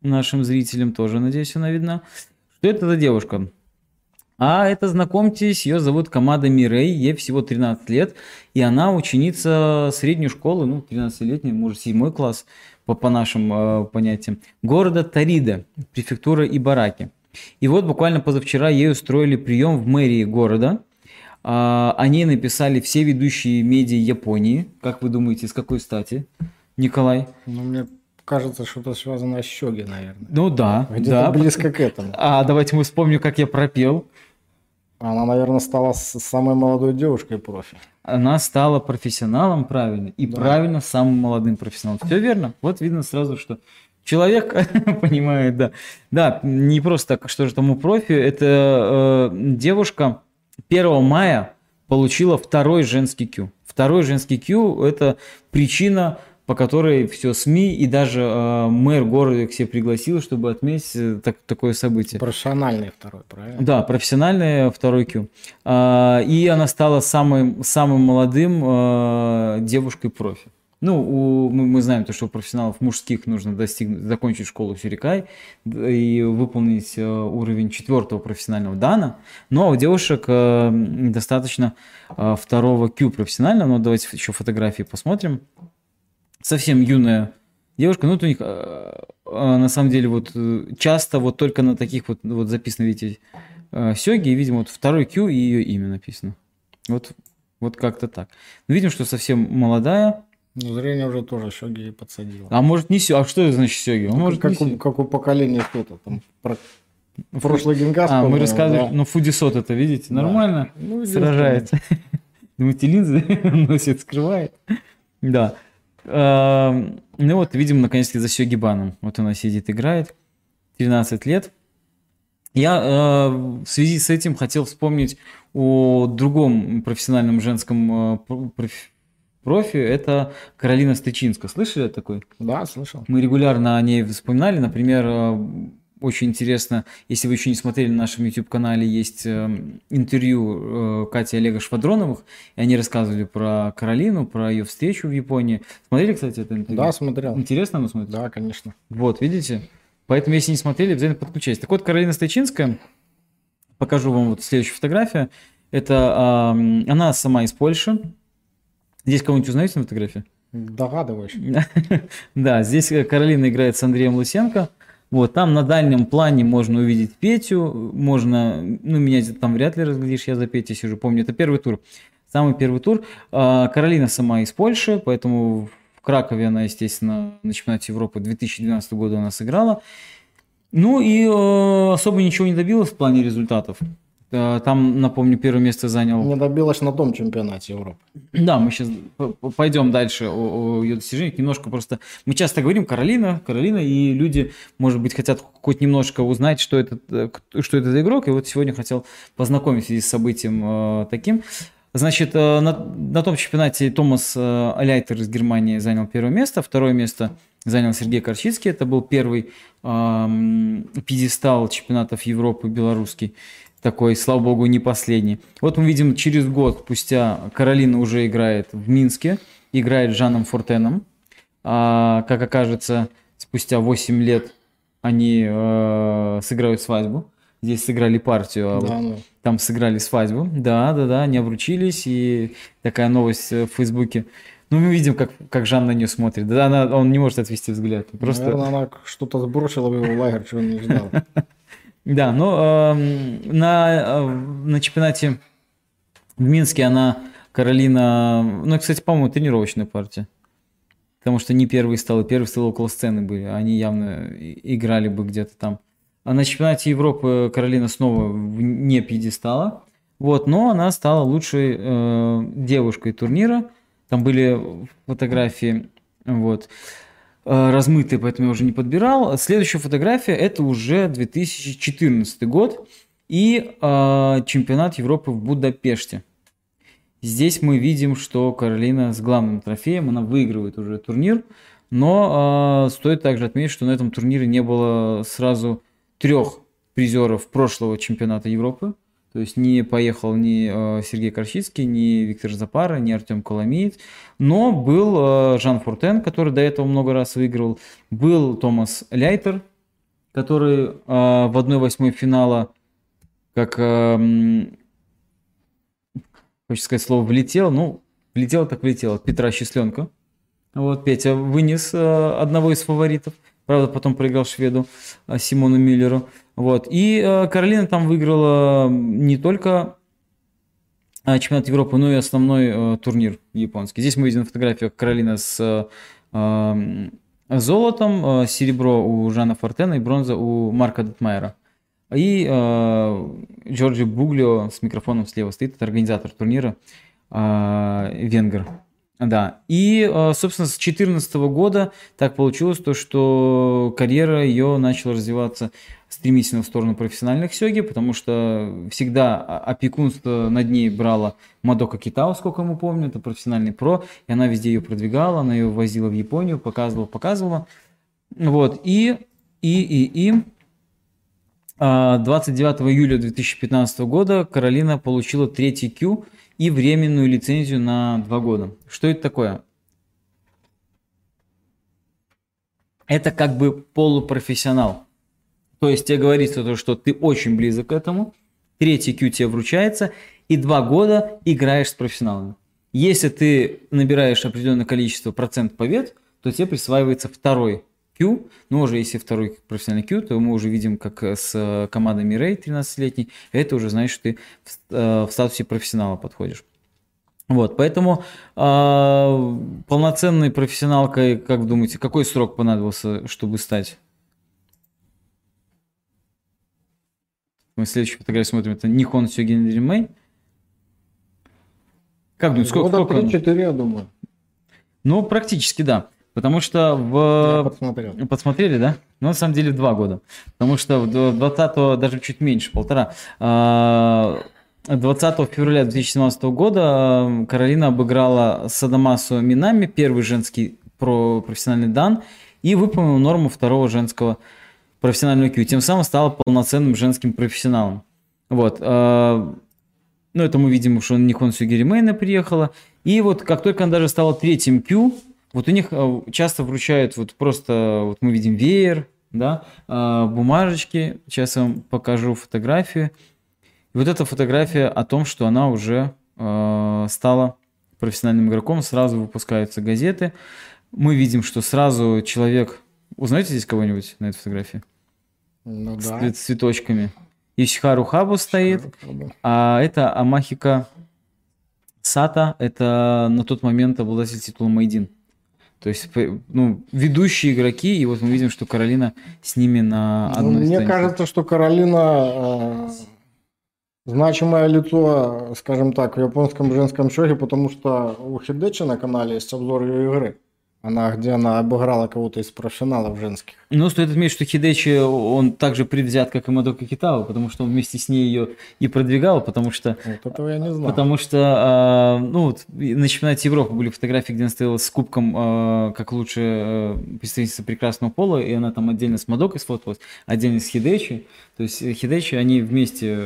нашим зрителям тоже, надеюсь, она видна. Что это за девушка? А это, знакомьтесь, ее зовут Камада Мирей, ей всего 13 лет, и она ученица средней школы, ну, 13-летняя, может, 7 класс, по, по нашим э, понятиям, города Тарида, префектура Ибараки. И вот буквально позавчера ей устроили прием в мэрии города. А, О ней написали все ведущие медиа Японии. Как вы думаете, с какой стати, Николай? Ну, мне кажется, что-то связано с Щоги, наверное. Ну да, Где-то да. близко к этому. А давайте мы вспомним, как я пропел. Она, наверное, стала самой молодой девушкой профи. Она стала профессионалом, правильно, и Да. правильно самым молодым профессионалом. Все верно. Вот видно сразу, что человек понимает, да. Да, не просто так, что же тому профи. Это э, девушка 1 мая получила второй женский Q. Второй женский Q – это причина, по которой все СМИ и даже э, мэр города к себе пригласил, чтобы отметить э, так- такое событие. Профессиональный второй, правильно? Да, профессиональная второй Q. А, И она стала самым, самым молодым а, девушкой-профи. Ну, у- мы, мы знаем то, что у профессионалов мужских нужно достигнуть, закончить школу Сюрикай и выполнить э, уровень четвертого профессионального дана. Ну, а у девушек э, достаточно э, второго Q профессионального. Но давайте еще фотографии посмотрим. Совсем юная девушка. Ну, вот у них э, э, на самом деле вот э, часто вот только на таких вот, вот записано, видите, э, сёги, и, видимо, вот второй Q и ее имя написано. Вот, вот как-то так. Ну, видим, что совсем молодая. Ну, зрение уже тоже ей подсадило. А может не сё, а что это значит сёги? Ну, может как, не у, как у поколения кто-то там. Про... Прошлый Генгас, А, мы рассказывали, да. ну Фудисот это, видите, Да. нормально Ну, сражается. Думаете, линзы носит, скрывает? Да. Эм, Ну вот, видим, наконец-то за Сёгибаном. Вот она сидит, играет. 13 лет. Я э, в связи с этим хотел вспомнить о другом профессиональном женском э, профи-. Это Каролина Стычинска. Слышали о такой? Да, слышал. Мы регулярно о ней вспоминали. Например, э, очень интересно, если вы еще не смотрели на нашем YouTube-канале, есть э, интервью э, Кати и Олега Швадроновых, и они рассказывали про Каролину, про ее встречу в Японии. Смотрели, кстати, это интервью? Да, смотрел. Интересно оно смотрится? Да, конечно. Вот, видите? Поэтому, если не смотрели, обязательно подключайтесь. Так вот, Каролина Стайчинская, покажу вам вот следующую фотографию. Это ам, она сама из Польши. Здесь кого-нибудь узнаете на фотографии? Догадываешь. Да, здесь э, Каролина играет с Андреем Лысенко. Вот, там на дальнем плане можно увидеть Петю, можно, ну, меня там вряд ли разглядишь, я за Петей сижу, помню, это первый тур, самый первый тур. А, Каролина сама из Польши, поэтому в Кракове она, естественно, на чемпионате Европы 2012 года она сыграла. Ну и э, особо ничего не добилась в плане результатов. Э, Там, напомню, первое место занял Не добилась на том чемпионате Европы. да, мы сейчас пойдем дальше о, о ее достижениях. Немножко просто... Мы часто говорим Каролина, Каролина, и люди, может быть, хотят хоть немножко узнать, что это, э, что это за игрок. И вот сегодня хотел познакомить в связи с событием э, таким. Значит, э, на, на том чемпионате Томас э, Аляйтер из Германии занял первое место. Второе место занял Сергей Корчицкий. Это был первый эм, пьедестал чемпионатов Европы белорусский. Такой, слава богу, не последний. Вот мы видим, через год спустя Каролина уже играет в Минске, играет с Жаном Фортеном. А, как окажется, спустя 8 лет они э, сыграют свадьбу. Здесь сыграли партию, а вот Да, ну, там сыграли свадьбу. Да, да, да, они обручились, и такая новость э, в Фейсбуке Ну, мы видим, как, как Жан на нее смотрит. Да, она, он не может отвести взгляд. Просто... Наверное, она что-то сбросила в его лагерь, чего он не ждал. Да, но э, на, на чемпионате в Минске она, Каролина, ну, кстати, по-моему, тренировочная партия. Потому что не первый стал, и первый стал около сцены были. Они явно играли бы где-то там. А на чемпионате Европы Каролина снова не пьедестала. Вот, но она стала лучшей э, девушкой турнира. Там были фотографии, вот, э, размытые, поэтому я уже не подбирал. Следующая фотография это уже 2014 год и э, чемпионат Европы в Будапеште. Здесь мы видим, что Каролина с главным трофеем, она выигрывает уже турнир, но э, стоит также отметить, что на этом турнире не было сразу трех призеров прошлого чемпионата Европы. То есть не поехал ни э, Сергей Корчицкий, ни Виктор Запара, ни Артем Коломеец. Но был э, Жан Фуртен, который до этого много раз выигрывал. Был Томас Ляйтер, который э, в 1-8 финала, как, хочется сказать слово, влетел. Ну, влетел так влетел Петра Счастленко. Вот, Петя вынес одного из фаворитов. Правда, потом проиграл шведу Симону Миллеру. Вот. И э, Каролина там выиграла не только э, чемпионат Европы, но и основной турнир японский. Здесь мы видим фотографию Каролина с золотом, серебро у Жана Фортена и бронза у Марка Детмайера. И э, Джорджи Буглио с микрофоном слева стоит, это организатор турнира, э, венгер. Да, и, э, собственно, с 2014 года так получилось то, что карьера ее начала развиваться стремительно в сторону профессиональных сёги, потому что всегда опекунство над ней брала Мадока Китао, сколько мы помним, это профессиональный про, и она везде ее продвигала, она ее возила в Японию, показывала, показывала. Вот, и, и, и, и 29 июля 2015 года Каролина получила третий Q – и временную лицензию на два года. Что это такое? Это как бы полупрофессионал. То есть тебе говорится то, что ты очень близок к этому, третий Q тебе вручается, и два года играешь с профессионалами. Если ты набираешь определенное количество процент побед, то тебе присваивается второй Q, но уже если второй профессиональный Q, то мы уже видим, как с командой Мирей 13-летней, это уже значит, что ты в, э, статусе профессионала подходишь. Вот, поэтому э, полноценной профессионалкой, как думаете, какой срок понадобился, чтобы стать? Мы следующую фотографию смотрим, это Нихон Сёгин Римэй. Как думаете, сколько? Года 3-4, я думаю. Ну, практически, да. Потому что в... Я подсмотрел. Подсмотрели, да? Ну, на самом деле, два года. Потому что в 20-го даже чуть меньше, полтора. 20 а, февраля 2017 года Каролина обыграла Садамасу Минами, первый женский про профессиональный дан, и выполнила норму второго женского профессионального Q. Тем самым стала полноценным женским профессионалом. Вот. А, ну, это мы видим, что Никон Сюгири Мейна приехала. И вот как только она даже стала третьим Q, вот у них э, часто вручают вот просто, вот мы видим веер, да, э, бумажечки. Сейчас я вам покажу фотографию. И вот эта фотография о том, что она уже стала профессиональным игроком, сразу выпускаются газеты. Мы видим, что сразу человек... Узнаете здесь кого-нибудь на этой фотографии? Ну да. С цветочками. Исхару Хабу стоит, а это Амахика Сата, это на тот момент обладатель титула Майдин. То есть, ну, ведущие игроки, и вот мы видим, что Каролина с ними на одной ну, Мне странице. кажется, что Каролина э, значимое лицо, скажем так, в японском женском шоге, потому что у Хидечи на канале есть обзор ее игры. Она, где она обыграла кого-то из профессионалов женских. Ну, стоит отметить, что Хидечи, он также предвзят, как и Мадока Китава, потому что он вместе с ней ее и продвигал, потому что... Вот этого я не знаю. Потому что, э, ну, вот, на чемпионате Европы были фотографии, где она стояла с кубком, э, как лучшая э, представительница прекрасного пола, и она там отдельно с Мадокой сфоталась, отдельно с Хидечи. То есть Хидечи они вместе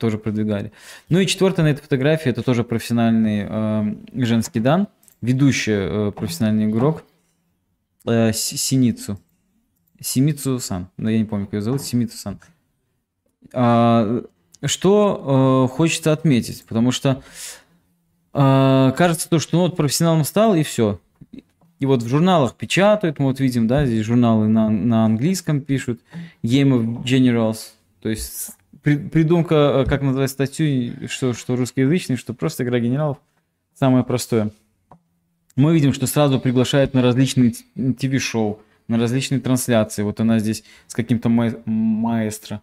тоже продвигали. Ну и четвертая на этой фотографии, это тоже профессиональный женский дан – ведущий э, профессиональный игрок э, Синицу. Симицу-сан. Ну, я не помню, как ее зовут. Симицу-сан. А, что э, хочется отметить, потому что а, кажется то, что ну, вот профессионалом стал и все. И вот в журналах печатают, мы вот видим, да, здесь журналы на, на английском пишут, Game of Generals, то есть при, придумка, э, как назвать статью, что, что русскоязычный, что просто игра генералов, самое простое. Мы видим, что сразу приглашают на различные ТВ-шоу, на различные трансляции. Вот она здесь с каким-то ма- маэстро.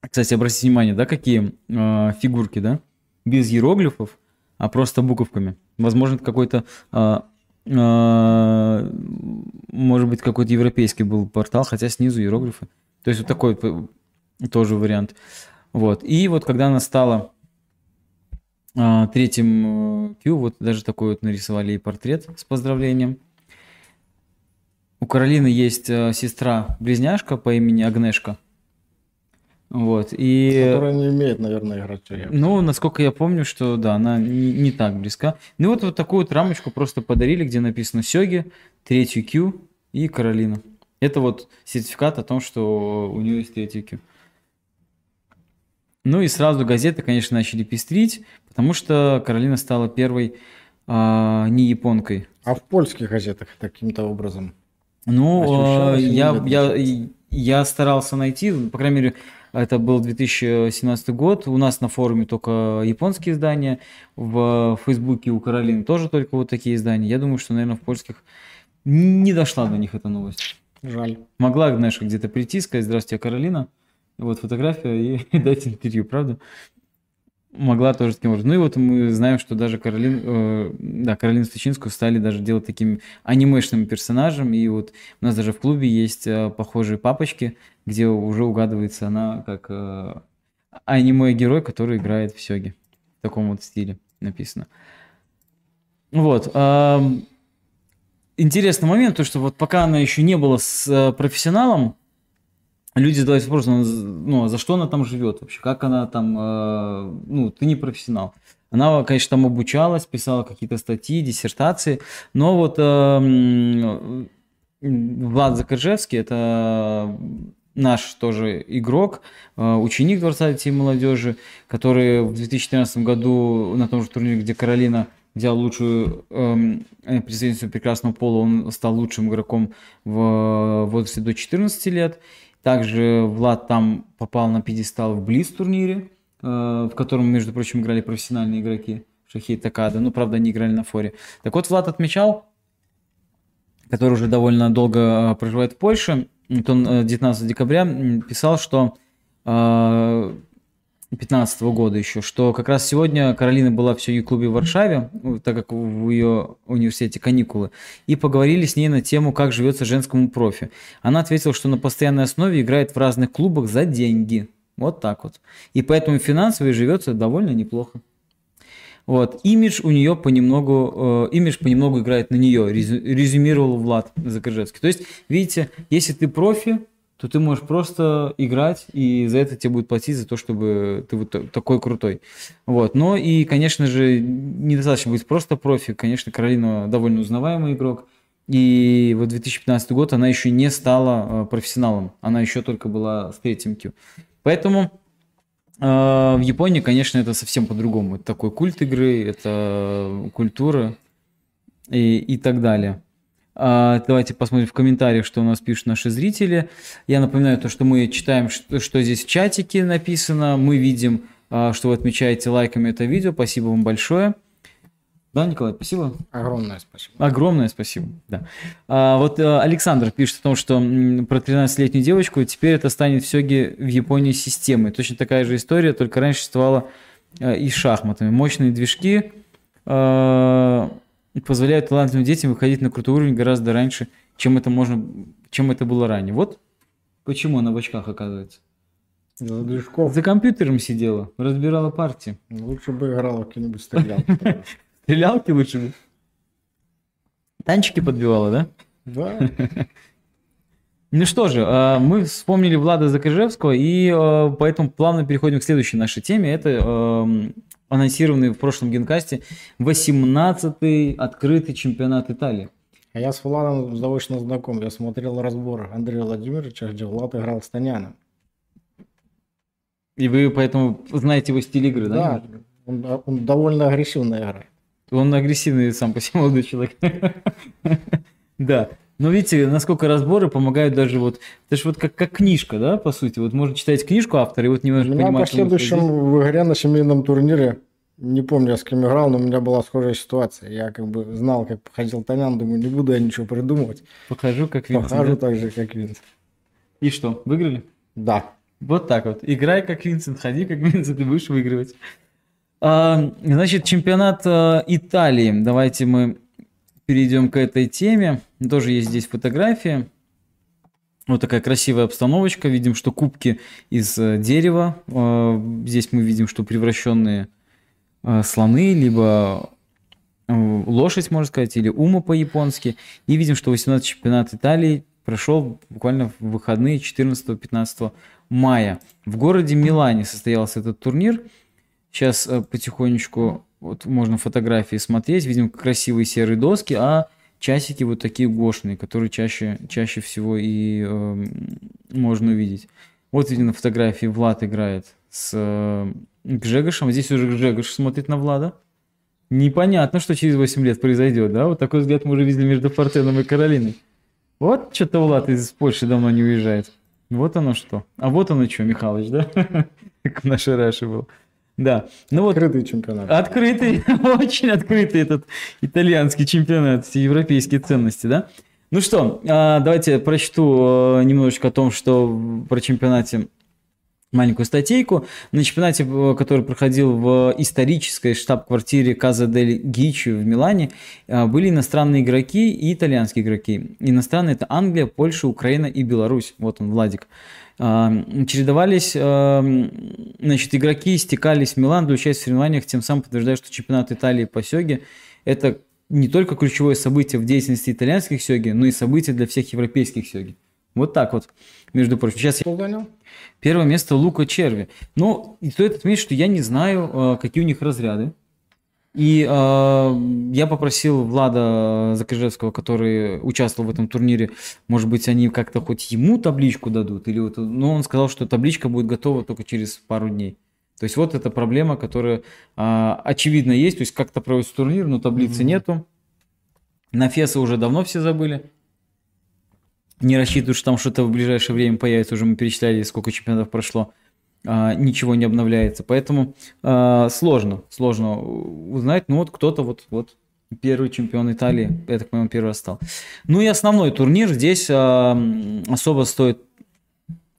Кстати, обратите внимание, да, какие э, фигурки, да? Без иероглифов, а просто буковками. Возможно, какой-то, э, э, может быть, какой-то европейский был портал, хотя снизу иероглифы. То есть вот такой тоже вариант. Вот. И вот когда она стала э, третьим Q, вот даже такой вот нарисовали и портрет с поздравлением. У Каролины есть э, сестра-близняшка по имени Агнешка. Вот, и... Которая не имеет, наверное, играть в Ну, насколько я помню, что да, она не, не так близка. Ну вот, вот такую вот рамочку просто подарили, где написано Сёги, третью Q и Каролина. Это вот сертификат о том, что у нее есть третий Q. Ну и сразу газеты, конечно, начали пестрить, потому что Каролина стала первой а, не японкой. А в польских газетах каким-то образом? Ну, э, я, я, я старался найти, по крайней мере, это был 2017 год. У нас на форуме только японские издания. В Фейсбуке у Каролины тоже только вот такие издания. Я думаю, что, наверное, в польских не дошла до них эта новость. Жаль. Могла, знаешь, где-то прийти, сказать, здравствуйте, Каролина. Вот фотография и дать интервью, правда? могла тоже таким образом. Ну и вот мы знаем, что даже Каролин, э, да, Каролину Стычинскую стали даже делать такими анимешными персонажем. И вот у нас даже в клубе есть э, похожие папочки, где уже угадывается она как э, аниме-герой, который играет в Сёге. В таком вот стиле написано. Вот. Э, интересный момент, то что вот пока она еще не была с э, профессионалом, люди задают вопрос, ну, ну, а за что она там живет вообще, как она там, э, ну, ты не профессионал. Она, конечно, там обучалась, писала какие-то статьи, диссертации, но вот э, Влад Закоржевский, это наш тоже игрок, э, ученик Дворца детей и молодежи, который в 2013 году на том же турнире, где Каролина взял лучшую эм, представительницу прекрасного пола, он стал лучшим игроком в возрасте до 14 лет. Также Влад там попал на пьедестал в Близ турнире, э, в котором, между прочим, играли профессиональные игроки Шахей Такада. Ну, правда, они играли на форе. Так вот, Влад отмечал, который уже довольно долго э, проживает в Польше, он 19 э, декабря писал, что 2015 года еще, что как раз сегодня Каролина была в Сёги-клубе в Варшаве, так как в ее университете каникулы, и поговорили с ней на тему, как живется женскому профи. Она ответила, что на постоянной основе играет в разных клубах за деньги. Вот так вот. И поэтому финансово живется довольно неплохо. Вот. Имидж у нее понемногу, э, имидж понемногу играет на нее, резюмировал Влад Закрыжевский. То есть, видите, если ты профи, то ты можешь просто играть, и за это тебе будет платить за то, чтобы ты вот такой крутой. Вот. Но и, конечно же, недостаточно быть просто профи. Конечно, Каролина довольно узнаваемый игрок. И вот 2015 год она еще не стала э, профессионалом. Она еще только была с третьим Q. Поэтому э, в Японии, конечно, это совсем по-другому. Это такой культ игры, это культура и, и так далее. А, давайте посмотрим в комментариях, что у нас пишут наши зрители. Я напоминаю то, что мы читаем, что, что здесь в чатике написано. Мы видим, а, что вы отмечаете лайками это видео. Спасибо вам большое. Да, Николай, спасибо. Огромное спасибо. Огромное спасибо, да. А, вот а, Александр пишет о том, что про 13-летнюю девочку, теперь это станет все в Японии системой. Точно такая же история, только раньше существовала а, и с шахматами. Мощные движки, а, позволяют талантливым детям выходить на крутой уровень гораздо раньше, чем это можно, чем это было ранее. Вот почему она в очках оказывается. За движков. За компьютером сидела, разбирала партии. Лучше бы играла в какие-нибудь стрелялки. Стрелялки лучше бы. Танчики подбивала, да? Да. Ну что же, а, мы вспомнили Влада Закажевского, и а, поэтому плавно переходим к следующей нашей теме. Это анонсированный в прошлом генкасте 18-й открытый чемпионат Италии. А я с Владом заочно знаком. Я смотрел разбор Андрея Владимировича, где Влад играл с Таняном. И вы поэтому знаете его стиль игры, да? Да, Он, он довольно агрессивно играет. Он агрессивный сам по себе молодой человек. Да. Но видите, насколько разборы помогают даже вот... Это же вот как, как книжка, да, по сути? Вот можно читать книжку автора и вот немножко меня понимать... по следующем в игре на семейном турнире, не помню, я с кем играл, но у меня была схожая ситуация. Я как бы знал, как походил Тонян, думаю, не буду я ничего придумывать. Покажу, как Винсент. Покажу да? так же, как Винс. И что, выиграли? Да. Вот так вот. Играй как Винсент, ходи как Винсент, и будешь выигрывать. А, значит, чемпионат а, Италии. Давайте мы перейдем к этой теме. Тоже есть здесь фотография. Вот такая красивая обстановочка. Видим, что кубки из э, дерева. А, Здесь мы видим, что превращенные а, слоны, либо э, лошадь, можно сказать, или ума по-японски. И видим, что 18 чемпионат Италии прошел буквально в выходные 14-15 мая. В городе Милане состоялся этот турнир. Сейчас э, потихонечку вот можно фотографии смотреть. Видим красивые серые доски, а часики вот такие гошные, которые чаще, чаще всего и э, можно увидеть. Вот видно фотографии Влад играет с э, Гжегошем. Здесь уже Гжегош смотрит на Влада. Непонятно, что через 8 лет произойдет, да? Вот такой взгляд мы уже видели между Фортеном и Каролиной. Вот что-то Влад из Польши давно не уезжает. Вот оно что. А вот оно что, Михалыч, да? Как в нашей Раше был. Да. Ну вот, Открытый чемпионат. Открытый, очень открытый этот итальянский чемпионат, все европейские ценности, да? Ну что, а, давайте прочту э, немножечко о том, что про чемпионате маленькую статейку. На чемпионате, э, который проходил в исторической штаб-квартире Каза дель Гичи в Милане, э, были иностранные игроки и итальянские игроки. Иностранные это Англия, Польша, Украина и Беларусь. Вот он, Владик. А, Чередовались, значит, игроки стекались в Милан для участия в соревнованиях, тем самым подтверждая, что чемпионат Италии по сёге – это не только ключевое событие в деятельности итальянских сёги, но и событие для всех европейских сёги. Вот так вот, между прочим. Сейчас я Кто занял? Первое место Лука Черви. Но и стоит отметить, что я не знаю, э, какие у них разряды. И э, я попросил Влада Закрыжевского, который участвовал в этом турнире, может быть, они как-то хоть ему табличку дадут, или вот, но он сказал, что табличка будет готова только через пару дней. То есть вот эта проблема, которая а, очевидно есть, то есть как-то проводится турнир, но таблицы Мгм. нету. На Феса уже давно все забыли. Не рассчитывают, что там что-то в ближайшее время появится. Уже мы перечисляли, сколько чемпионатов прошло. А, ничего не обновляется. Поэтому а, сложно, сложно узнать. Ну вот кто-то вот, вот первый чемпион Италии, я так понимаю, первый стал. Ну и основной турнир здесь а, особо стоит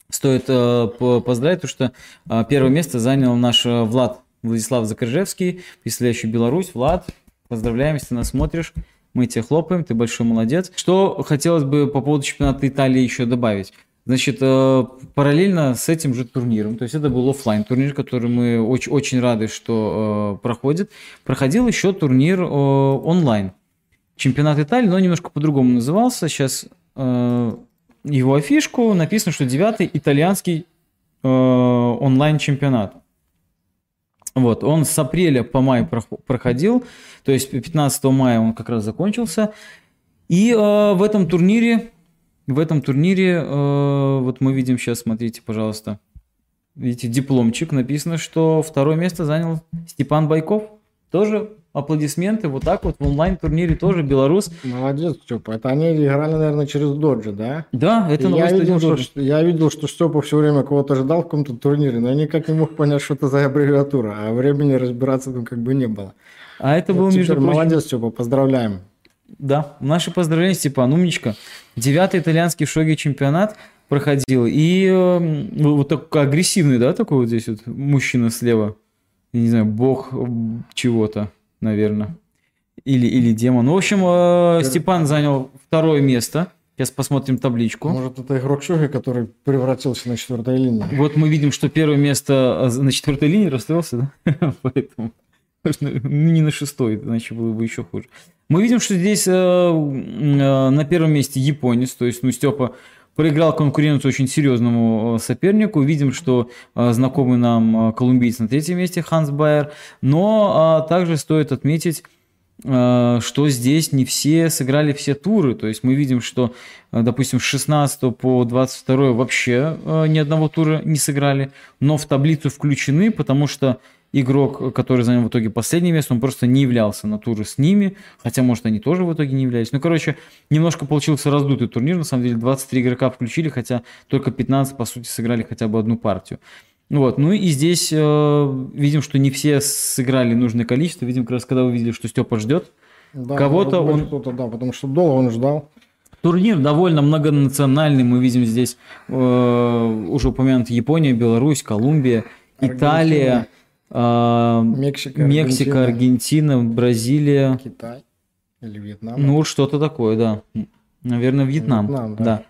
стоит по- поздравить, потому что первое место занял наш Влад Владислав Закрыжевский, представляющий Беларусь. Влад, поздравляем, если нас смотришь. Мы тебе хлопаем, ты большой молодец. Что хотелось бы по поводу чемпионата Италии еще добавить? Значит, э, параллельно с этим же турниром, то есть это был оффлайн турнир, который мы очень, очень рады, что э, проходит, проходил еще турнир э, онлайн. Чемпионат Италии, но немножко по-другому назывался. Сейчас его афишку написано, что девятый итальянский онлайн-чемпионат. Вот, он с апреля по май прох- проходил, то есть 15 мая он как раз закончился. И э, в этом турнире, в этом турнире, э, вот мы видим сейчас, смотрите, пожалуйста, видите, дипломчик, написано, что второе место занял Степан Байков. Тоже аплодисменты, вот так вот в онлайн-турнире тоже белорус. Молодец, Степа. Это они играли, наверное, через доджи, да? Да, это я, видел, что, я видел, что Степа все время кого-то ждал в каком-то турнире, но я никак не мог понять, что это за аббревиатура, а времени разбираться там как бы не было. А это Вот был, между прочим, молодец, Степа, поздравляем. Да, наши поздравления, Степан, умничка. Девятый итальянский шоги чемпионат проходил. И э, вот такой агрессивный, да, такой вот здесь вот мужчина слева. Я не знаю, бог чего-то, наверное. Или, или демон. Ну, в общем, э, Степан занял второе место. Сейчас посмотрим табличку. Может, это игрок Шоги, который превратился на четвертой линии. Вот мы видим, что первое место э, на четвертой линии расстроился, да? Поэтому ну, не на шестой, иначе было бы еще хуже. Мы видим, что здесь э, э, на первом месте японец, то есть, ну, Степа проиграл конкуренцию очень серьезному э, сопернику. Видим, что э, знакомый нам э, колумбиец на третьем месте Ханс Байер. Но э, также стоит отметить, э, что здесь не все сыграли все туры. То есть мы видим, что, э, допустим, с 16 по 22 вообще ни одного тура не сыграли, но в таблицу включены, потому что игрок, который занял в итоге последнее место, он просто не являлся на туры с ними, хотя, может, они тоже в итоге не являлись. Ну, короче, немножко получился раздутый турнир, на самом деле 23 игрока включили, хотя только 15, по сути, сыграли хотя бы одну партию. Вот, ну и здесь э, видим, что не все сыграли нужное количество. Видим, как раз когда увидели, что Степа ждет. Да, Кого-то он... Кто-то, да, потому что долго он ждал. Турнир довольно многонациональный. Мы видим здесь э, уже упомянут Япония, Беларусь, Колумбия, Аргентина, Италия, э, Мексика, Мексика Аргентина. Аргентина, Бразилия. Китай или Вьетнам. Ну, что-то такое, да. Наверное, Вьетнам. Вьетнам да. да.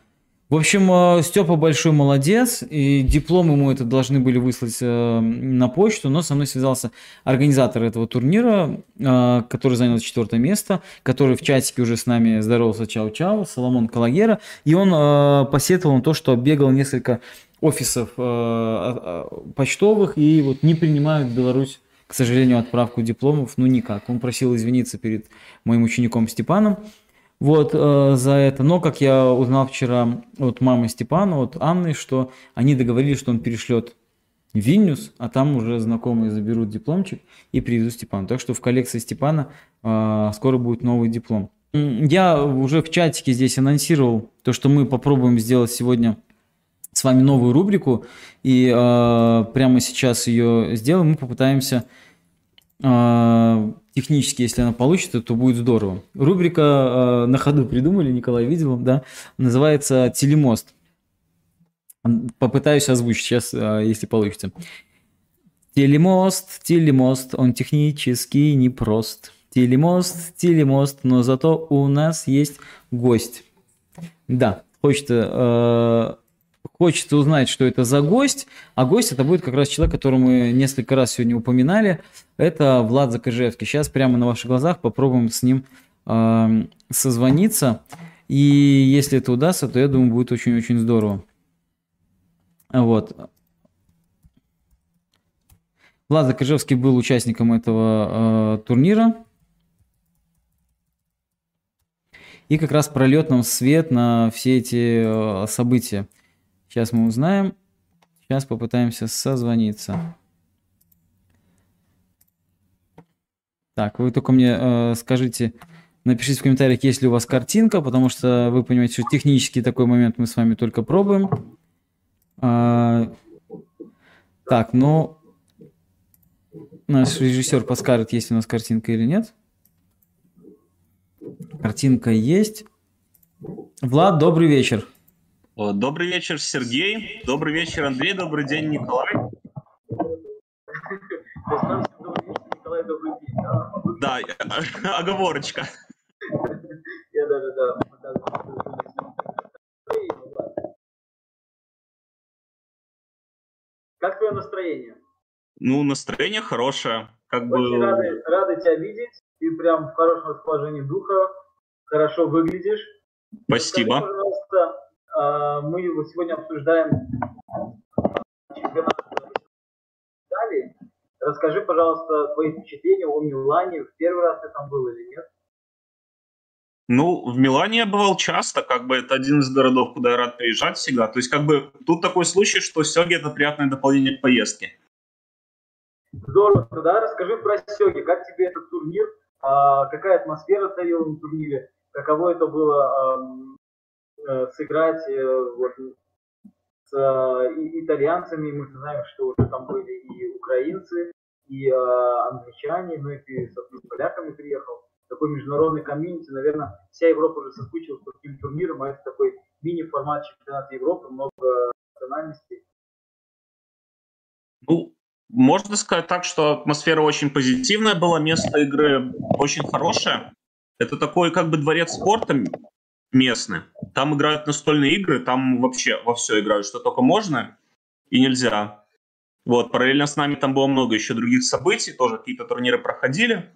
В общем, э, Степа большой молодец, и диплом ему это должны были выслать э, на почту, но со мной связался организатор этого турнира, э, который занял четвертое место, который в чатике уже с нами здоровался чау-чау, Соломон Калагера, и он посетовал на то, что бегал несколько офисов почтовых и вот не принимают в Беларусь к сожалению, отправку дипломов, ну никак. Он просил извиниться перед моим учеником Степаном, вот э, за это. Но, как я узнал вчера от мамы Степана, от Анны, что они договорились, что он перешлет в Вильнюс, а там уже знакомые заберут дипломчик и привезут Степану. Так что в коллекции Степана э, скоро будет новый диплом. Я уже в чатике здесь анонсировал то, что мы попробуем сделать сегодня с вами новую рубрику, и э, прямо сейчас ее сделаем. Мы попытаемся э, технически, если она получится, то будет здорово. Рубрика э, на ходу придумали, Николай видел, да, называется «Телемост». Попытаюсь озвучить сейчас, э, если получится. Телемост, телемост, он технически непрост. Телемост, телемост, но зато у нас есть гость. Да, хочется э, хочется узнать, что это за гость, а гость это будет как раз человек, которого мы несколько раз сегодня упоминали, это Влад Закажевский. Сейчас прямо на ваших глазах попробуем с ним э, созвониться, и если это удастся, то я думаю, будет очень-очень здорово. Вот. Влад Закажевский был участником этого э, турнира. И как раз прольет нам свет на все эти э, события. Сейчас мы узнаем. Сейчас попытаемся созвониться. Так, вы только мне э, скажите, напишите в комментариях, есть ли у вас картинка, потому что вы понимаете, что технически такой момент мы с вами только пробуем. А, так, ну, наш режиссер подскажет, есть ли у нас картинка или нет. Картинка есть. Влад, добрый вечер. Добрый вечер, Сергей. Добрый вечер, Андрей. Добрый день, Николай. Да, оговорочка. Я даже, да, Как твое настроение? Ну, настроение хорошее. Как Очень бы... рады, рады тебя видеть. Ты прям в хорошем расположении духа, хорошо выглядишь. Спасибо. Расскажи, пожалуйста, а, мы сегодня обсуждаем чемпионат Италии. Расскажи, пожалуйста, твои впечатления о Милане. В первый раз ты там был или нет? Ну, в Милане я бывал часто, как бы это один из городов, куда я рад приезжать всегда. То есть, как бы тут такой случай, что Сёги это приятное дополнение к поездке. Здорово, да, расскажи про Сёги, как тебе этот турнир, а, какая атмосфера царила на турнире, каково это было сыграть э, вот, с э, итальянцами. Мы знаем, что уже там были и украинцы, и англичане, ну и ты, собственно, с поляками приехал. Такой международный комьюнити, наверное, вся Европа уже соскучилась по таким турнирам, а это такой мини-формат чемпионата Европы, много национальностей. Ну, можно сказать так, что атмосфера очень позитивная была, место игры очень хорошее. Это такой как бы дворец спорта, местные. Там играют настольные игры, там вообще во все играют, что только можно и нельзя. Вот, параллельно с нами там было много еще других событий, тоже какие-то турниры проходили.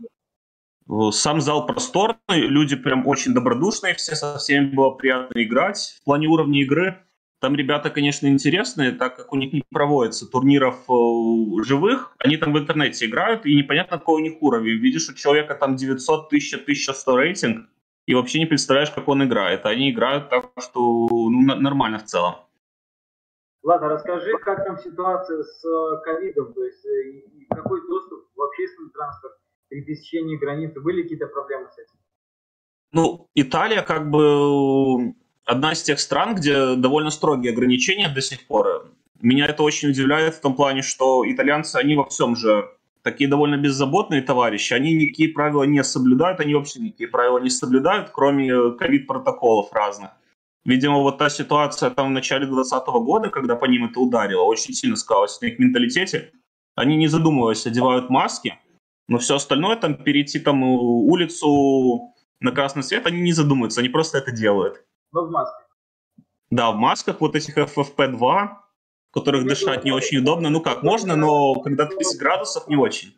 Сам зал просторный, люди прям очень добродушные, все со всеми было приятно играть. В плане уровня игры там ребята, конечно, интересные, так как у них не проводится турниров э, живых, они там в интернете играют, и непонятно, какой у них уровень. Видишь, у человека там 900, 1000, 1100 рейтинг, и вообще не представляешь, как он играет. Они играют так, что ну, нормально в целом. Ладно, расскажи, как там ситуация с э, ковидом, то есть э, какой доступ транспорт при пересечении границы? Были какие-то проблемы с этим? Ну, Италия как бы одна из тех стран, где довольно строгие ограничения до сих пор. Меня это очень удивляет в том плане, что итальянцы, они во всем же такие довольно беззаботные товарищи, они никакие правила не соблюдают, они вообще никакие правила не соблюдают, кроме ковид-протоколов разных. Видимо, вот та ситуация там в начале 2020 года, когда по ним это ударило, очень сильно сказалось на их менталитете. Они, не задумываясь, одевают маски, но все остальное, там, перейти там улицу на красный свет, они не задумываются, они просто это делают. Но в масках. Да, в масках вот этих FFP2, в которых дышать не очень удобно. Ну как, можно, но когда 30 градусов, не очень.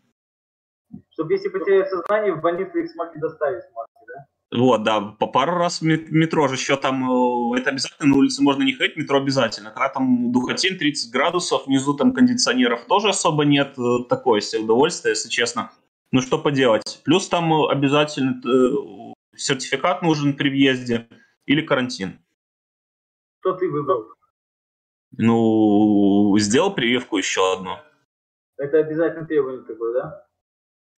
Чтобы если потерять сознание, в больницу их смогли доставить в маске, да? Вот, да, по пару раз в метро же еще там, э, это обязательно, на улице можно не ходить, метро обязательно. Когда там духотин 30 градусов, внизу там кондиционеров тоже особо нет, э, такое себе удовольствие, если честно. Ну что поделать. Плюс там обязательно э, сертификат нужен при въезде или карантин. Что ты выбрал? Ну, сделал прививку еще одну. Это обязательно требование такое, да?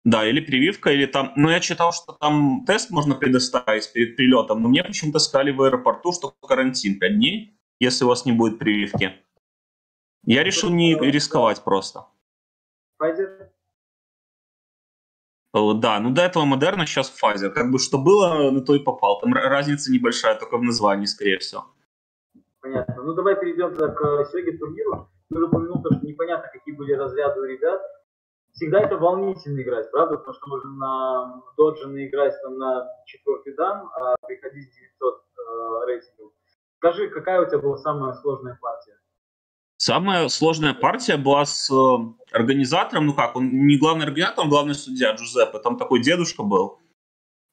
Да, или прививка, или там... Ну, я читал, что там тест можно предоставить перед прилетом, но мне почему-то сказали в аэропорту, что карантин 5 дней, если у вас не будет прививки. Я решил не рисковать просто. Pfizer? Э, да, ну до этого Модерна, сейчас Pfizer. Как бы что было, на то и попал. Там разница небольшая, только в названии, скорее всего. Понятно. Ну давай перейдем к Сёге турниру. Ты уже упомянул, то, что непонятно, какие были разряды у ребят всегда это волнительно играть, правда? Потому что можно на Доджи наиграть там на четвертый дан, а приходить с 900 э, рейтингов. Скажи, какая у тебя была самая сложная партия? Самая сложная партия была с э, организатором, ну как, он не главный организатор, он главный судья Джузеппе. Там такой дедушка был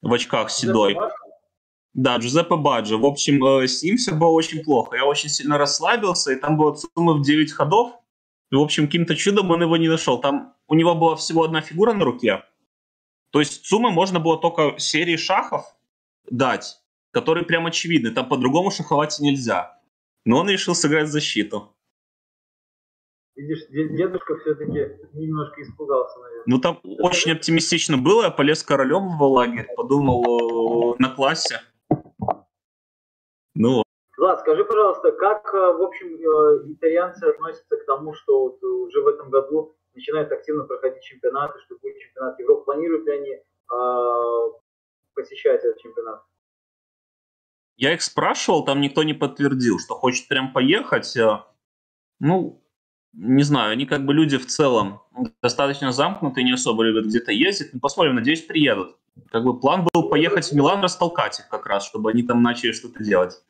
в очках седой. Да, Джузеппе Баджо. В общем, э, с ним все было очень плохо. Я очень сильно расслабился, и там было сумма в 9 ходов. И, в общем, каким-то чудом он его не нашел. Там у него была всего одна фигура на руке. То есть суммы можно было только серии шахов дать, которые прям очевидны. Там по-другому шаховать нельзя. Но он решил сыграть защиту. Видишь, дедушка все-таки немножко испугался, наверное. Ну, там очень оптимистично было. Я полез королем в лагерь, подумал на классе. Ну, Влад, скажи, пожалуйста, как, э, в общем, э, итальянцы относятся к тому, что вот уже в этом году начинают активно проходить чемпионаты, что будет чемпионат Европы? Планируют ли они э, посещать этот чемпионат? Я их спрашивал, там никто не подтвердил, что хочет прям поехать. Э, ну, не знаю, они как бы люди в целом достаточно замкнутые, не особо любят где-то ездить. Ну, посмотрим, надеюсь, приедут. Как бы план был поехать в Милан, растолкать их как раз, чтобы они там начали что-то делать.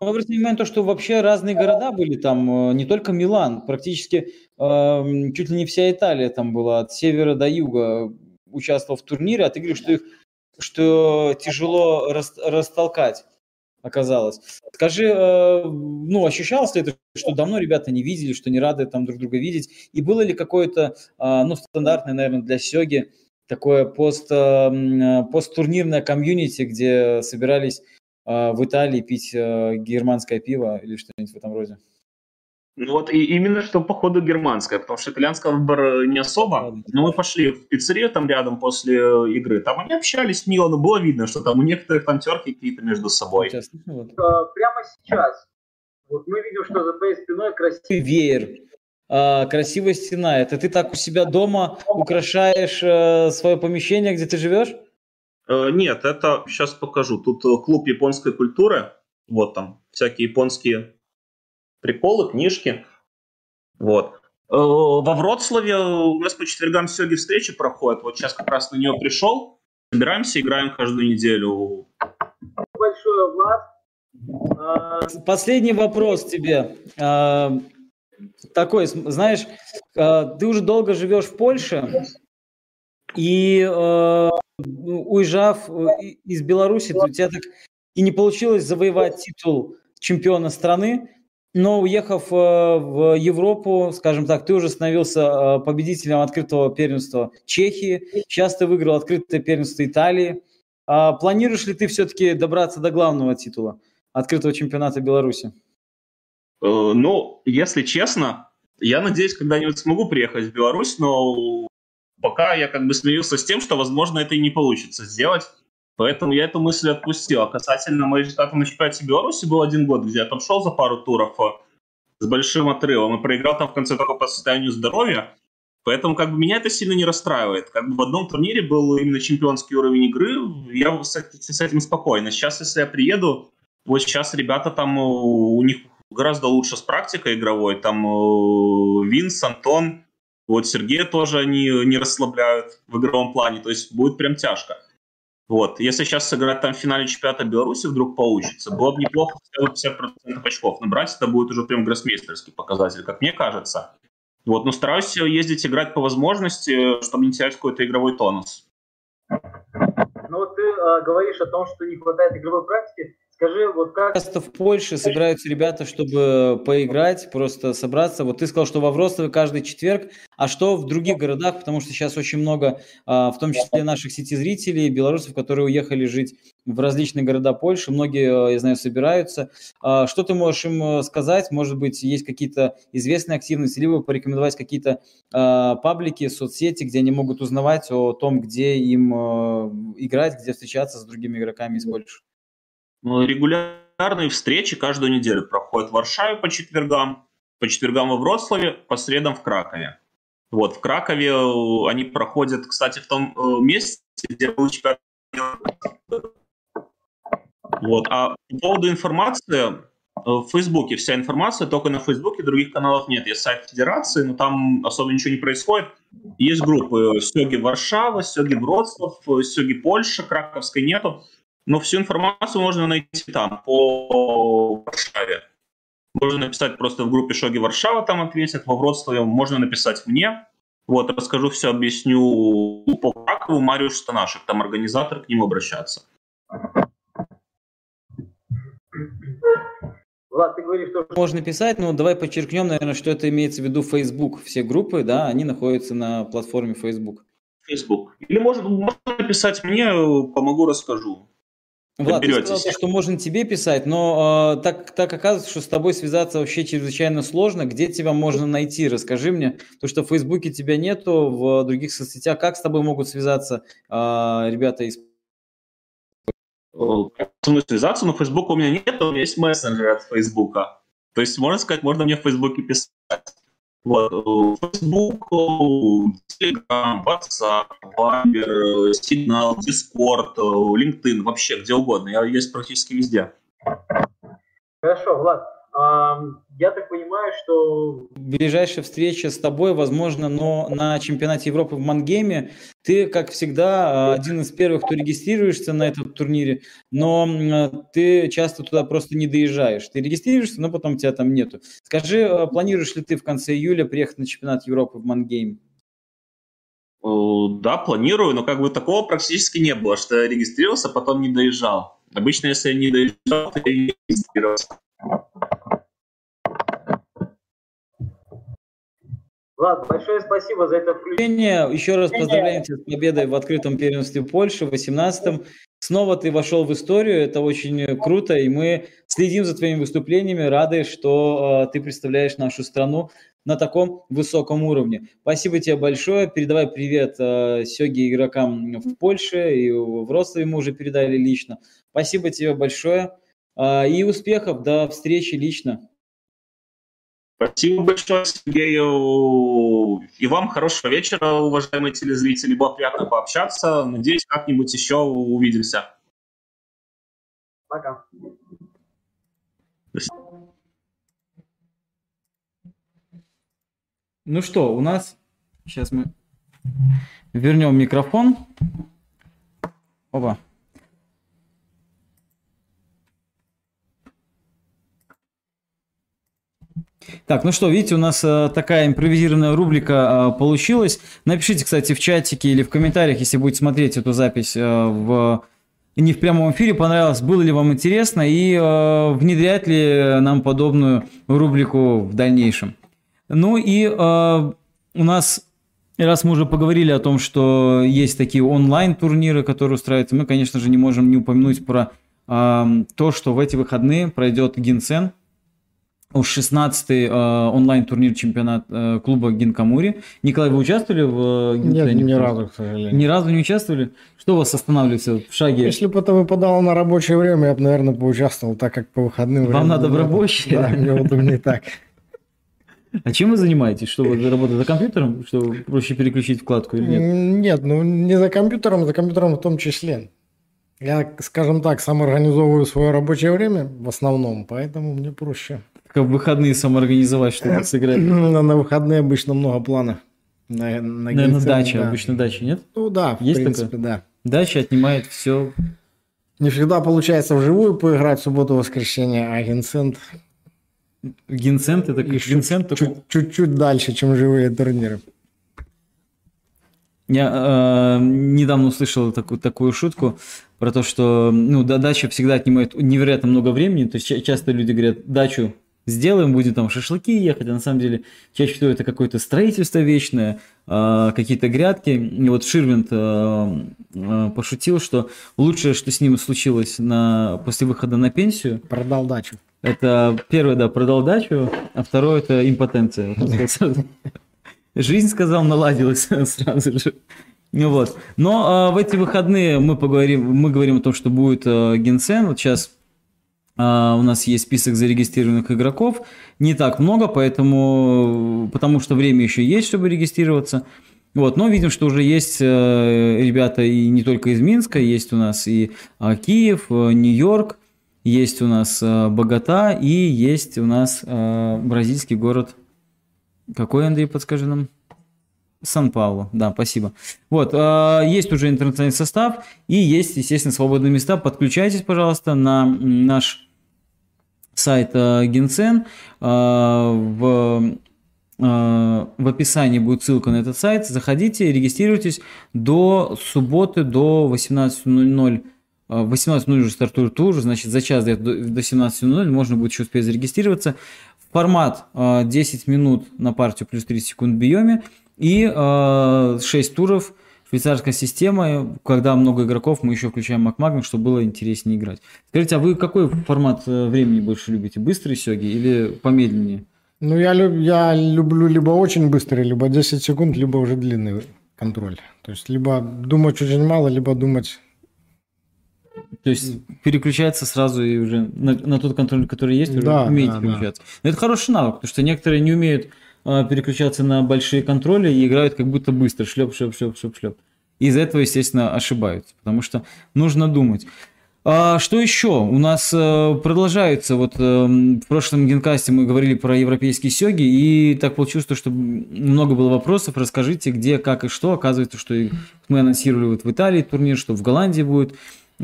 Обратите внимание то, что вообще разные города были там, э, не только Милан, практически э, чуть ли не вся Италия там была, от севера до юга участвовал в турнире, а ты говоришь, что их что тяжело рас, растолкать оказалось. Скажи, э, ну, ощущалось ли это, что давно ребята не видели, что не рады там друг друга видеть? И было ли какое-то, э, ну, стандартное, наверное, для Сёги такое пост, э, посттурнирное комьюнити, где собирались а, в Италии пить э, германское пиво или что-нибудь в этом роде? Ну вот и именно что походу германское, потому что итальянского выбора не особо. Но мы пошли в пиццерию там рядом после э, игры. Там они общались мило, но было видно, что там у некоторых там терки какие-то между собой. Сейчас, вот. А, прямо сейчас. Вот мы видим, что за твоей спиной красивый веер. А, красивая стена. Это ты так у себя дома украшаешь э, свое помещение, где ты живешь? Э, нет, это сейчас покажу. Тут клуб японской культуры. Вот там всякие японские приколы, книжки. Вот. Э, во Вроцлаве у нас по четвергам сёги встречи проходят. Вот сейчас как раз на нее пришел. Собираемся, играем каждую неделю. Большое, Влад. А, Последний вопрос тебе. А, такой, знаешь, ты уже долго живешь в Польше, и уезжав э, из Беларуси, у тебя так и не получилось завоевать титул чемпиона страны, но уехав э, в Европу, скажем так, ты уже становился э, победителем открытого первенства Чехии, сейчас ты выиграл открытое первенство Италии. А планируешь ли ты все-таки добраться до главного титула открытого чемпионата Беларуси? Ну, если честно, я надеюсь, когда-нибудь смогу приехать в Беларусь, но пока я как бы смирился с тем, что, возможно, это и не получится сделать. Поэтому я эту мысль отпустил. А касательно моего результата на чемпионате Беларуси был один год, где я там шел за пару туров э, с большим отрывом и проиграл там в конце только по состоянию здоровья. Поэтому как бы меня это сильно не расстраивает. Как бы в одном турнире был именно чемпионский уровень игры, я с, с этим спокойно. Сейчас, если я приеду, вот сейчас ребята там, э, у них гораздо лучше с практикой игровой. Там э, Винс, Антон, вот Сергея тоже они не расслабляют в игровом плане. То есть будет прям тяжко. Вот. Если сейчас сыграть там в финале чемпионата Беларуси вдруг получится, было бы неплохо хотя бы 50% очков набрать. Это будет уже прям гроссмейстерский показатель, как мне кажется. Вот, но стараюсь ездить играть по возможности, чтобы не терять какой-то игровой тонус. Ну вот ты э, говоришь о том, что не хватает игровой практики. Скажи, вот как... Часто в Польше собираются ребята, чтобы поиграть, просто собраться. Вот ты сказал, что во Вроцлаве каждый четверг, а что в других городах? Потому что сейчас очень много, а, в том числе наших сети-зрителей, белорусов, которые уехали жить в различные города Польши. Многие, а, я знаю, собираются. А, что ты можешь им э, сказать? Может быть, есть какие-то известные активности, либо порекомендовать какие-то паблики, соцсети, где они могут узнавать о том, где им играть, где встречаться с другими игроками из Польши? Ну, регулярные встречи каждую неделю проходят в Варшаве по четвергам, по четвергам во Вроцлаве, по средам в Кракове. Вот, в Кракове э, они проходят, кстати, в том э, месте, где был чемпионат вот. А по поводу информации, э, в Фейсбуке вся информация, только на Фейсбуке, других каналов нет. Есть сайт Федерации, но там особо ничего не происходит. Есть группы Сёги Варшава, Сёги Вроцлав, Сёги Польша, Краковской нету. Но всю информацию можно найти там, по Варшаве. Можно написать просто в группе Шоги Варшава, там ответят, во Вроцлаве можно написать мне. Вот, расскажу все, объясню по Кракову, Мариуш Станашек, там организатор, к нему обращаться. Влад, ты говоришь, что... Можно писать, но давай подчеркнем, наверное, что это имеется в виду Facebook. Все группы, да, они находятся на платформе Facebook. Facebook. Или можно, можно написать мне, помогу, расскажу. Влад, ты сказал, что можно тебе писать, но э, так, так оказывается, что с тобой связаться вообще чрезвычайно сложно. Где тебя можно найти? Расскажи мне. То, что в Фейсбуке тебя нету, в других соцсетях. Как с тобой могут связаться э, ребята из со мной связаться, но Facebook у меня нет, у меня есть мессенджер от Фейсбука. То есть, можно сказать, можно мне в Фейсбуке писать. Вот, Facebook, Telegram, WhatsApp, Viber, Signal, Discord, LinkedIn, вообще где угодно. Я есть практически везде. Хорошо, Влад. Я так понимаю, что... Ближайшая встреча с тобой, возможно, но на чемпионате Европы в Мангейме ты, как всегда, один из первых, кто регистрируешься на этом турнире, но ты часто туда просто не доезжаешь. Ты регистрируешься, но потом тебя там нету. Скажи, а, планируешь ли ты в конце июля приехать на чемпионат Европы в Мангейме? Да, планирую, но как бы такого практически не было, что я регистрировался, а потом не доезжал. Обычно, если я не доезжал, то я не регистрировался. Влад, большое спасибо за это включение. Еще раз поздравляем тебя с победой в открытом первенстве Польши в 18-м. Снова ты вошел в историю, это очень круто, и мы следим за твоими выступлениями, рады, что э, ты представляешь нашу страну на таком высоком уровне. Спасибо тебе большое, передавай привет э, Сёге игрокам в Польше, и в Ростове мы уже передали лично. Спасибо тебе большое, э, и успехов, до встречи лично. Спасибо большое, Сергею. И вам хорошего вечера, уважаемые телезрители. Было приятно пообщаться. Надеюсь, как-нибудь еще увидимся. Пока. Ну что, у нас... Сейчас мы вернем микрофон. Опа. Так, ну что, видите, у нас э, такая импровизированная рубрика э, получилась. Напишите, кстати, в чатике или в комментариях, если будете смотреть эту запись э, в не в прямом эфире, понравилось, было ли вам интересно и э, внедрять ли нам подобную рубрику в дальнейшем. Ну и э, у нас, раз мы уже поговорили о том, что есть такие онлайн-турниры, которые устраиваются, мы, конечно же, не можем не упомянуть про э, то, что в эти выходные пройдет Гинсен – 16-й э, онлайн-турнир чемпионат э, клуба Гинкамури. Николай, вы участвовали в э, Нет, ни разу, к сожалению. Ни разу не участвовали? Что вас останавливает в шаге? Если бы это выпадало на рабочее время, я бы, наверное, поучаствовал, так как по выходным... Вам надо в рабочее? Да, мне удобнее так. А чем вы занимаетесь? Что вы работаете за компьютером? Что проще переключить вкладку или нет? Нет, ну не за компьютером, за компьютером в том числе. Я, скажем так, сам организовываю свое рабочее время в основном, поэтому мне проще. Как в выходные самоорганизовать, чтобы сыграть? На, на выходные обычно много планов. На, на Наверное, дача, да. обычно дача, нет? Ну да, в Есть принципе, да. Дача отнимает все. Не всегда получается вживую поиграть в субботу-воскресенье, а Генсент Гинцент, это как только чуть- чуть-чуть дальше, чем живые турниры. Я э, недавно услышал такую, такую шутку про то, что ну, да- дача всегда отнимает невероятно много времени. То есть ча- часто люди говорят, дачу сделаем, будем там шашлыки ехать, а на самом деле чаще всего это какое-то строительство вечное, э, какие-то грядки. И вот Ширвинд э, э, пошутил, что лучшее, что с ним случилось на, после выхода на пенсию, Продал дачу. это первое, да, продал дачу, а второе это импотенция. Жизнь, сказал, наладилась сразу же. Ну Вот. Но а, в эти выходные мы поговорим, мы говорим о том, что будет а, Генсен. Вот сейчас а, у нас есть список зарегистрированных игроков. Не так много, поэтому, потому что время еще есть, чтобы регистрироваться. Вот, но видим, что уже есть э, ребята и не только из Минска, есть у нас и а, Киев, э, Нью-Йорк, есть у нас э, Богота и есть у нас бразильский город. Какой, Андрей, подскажи нам? Сан-Паулу, да, спасибо. Вот, э, есть уже интернациональный состав и есть, естественно, свободные места. Подключайтесь, пожалуйста, на наш сайт э, Генсен. Э, в, э, в описании будет ссылка на этот сайт. Заходите, регистрируйтесь до субботы до 18.00. э, В 18.00 уже стартует тур, значит, за час до, до 17.00 можно будет еще успеть зарегистрироваться. Формат э, 10 минут на партию плюс 30 секунд в биоме и э, 6 туров. Швейцарская система, когда много игроков, мы еще включаем макмагнум, чтобы было интереснее играть. Скажите, а вы какой формат э, времени больше любите? Быстрый сёги или помедленнее? Ну, я, люб- я люблю либо очень быстрый, либо 10 секунд, либо уже длинный контроль. То есть, либо думать очень мало, либо думать... То есть переключается сразу и уже на, на тот контроль, который есть, уже Да, умеете да, да. переключаться. Но это хороший навык, потому что некоторые не умеют переключаться на большие контроли и играют как будто быстро, шлеп, шлеп, шлеп, шлеп, шлеп. И из-за этого, естественно, ошибаются, потому что нужно думать. А что еще? У нас э, продолжается, вот э, в прошлом генкасте мы говорили про европейские сёги, и так получилось, то, что много было вопросов, расскажите, где, как и что. Оказывается, что мы анонсировали вот в Италии турнир, что в Голландии будет.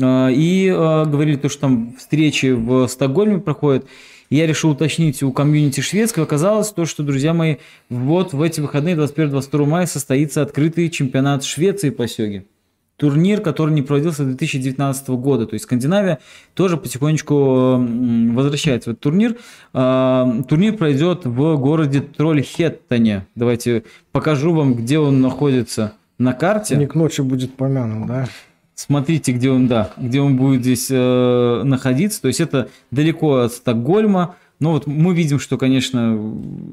А, И э, говорили то, что там встречи в Стокгольме проходят. Я решил уточнить у комьюнити шведского. Оказалось то, что, друзья мои, вот в эти выходные 21-22 мая состоится открытый чемпионат Швеции по сёге. Турнир, который не проводился с 2019 года. То есть Скандинавия тоже потихонечку возвращается в этот турнир. А, Турнир пройдет в городе Трольхеттоне. Давайте покажу вам, где он находится на карте. Не к ночи будет помянут, да? Смотрите, где он, да, где он будет здесь э, находиться. То есть это далеко от Стокгольма. Но вот мы видим, что, конечно,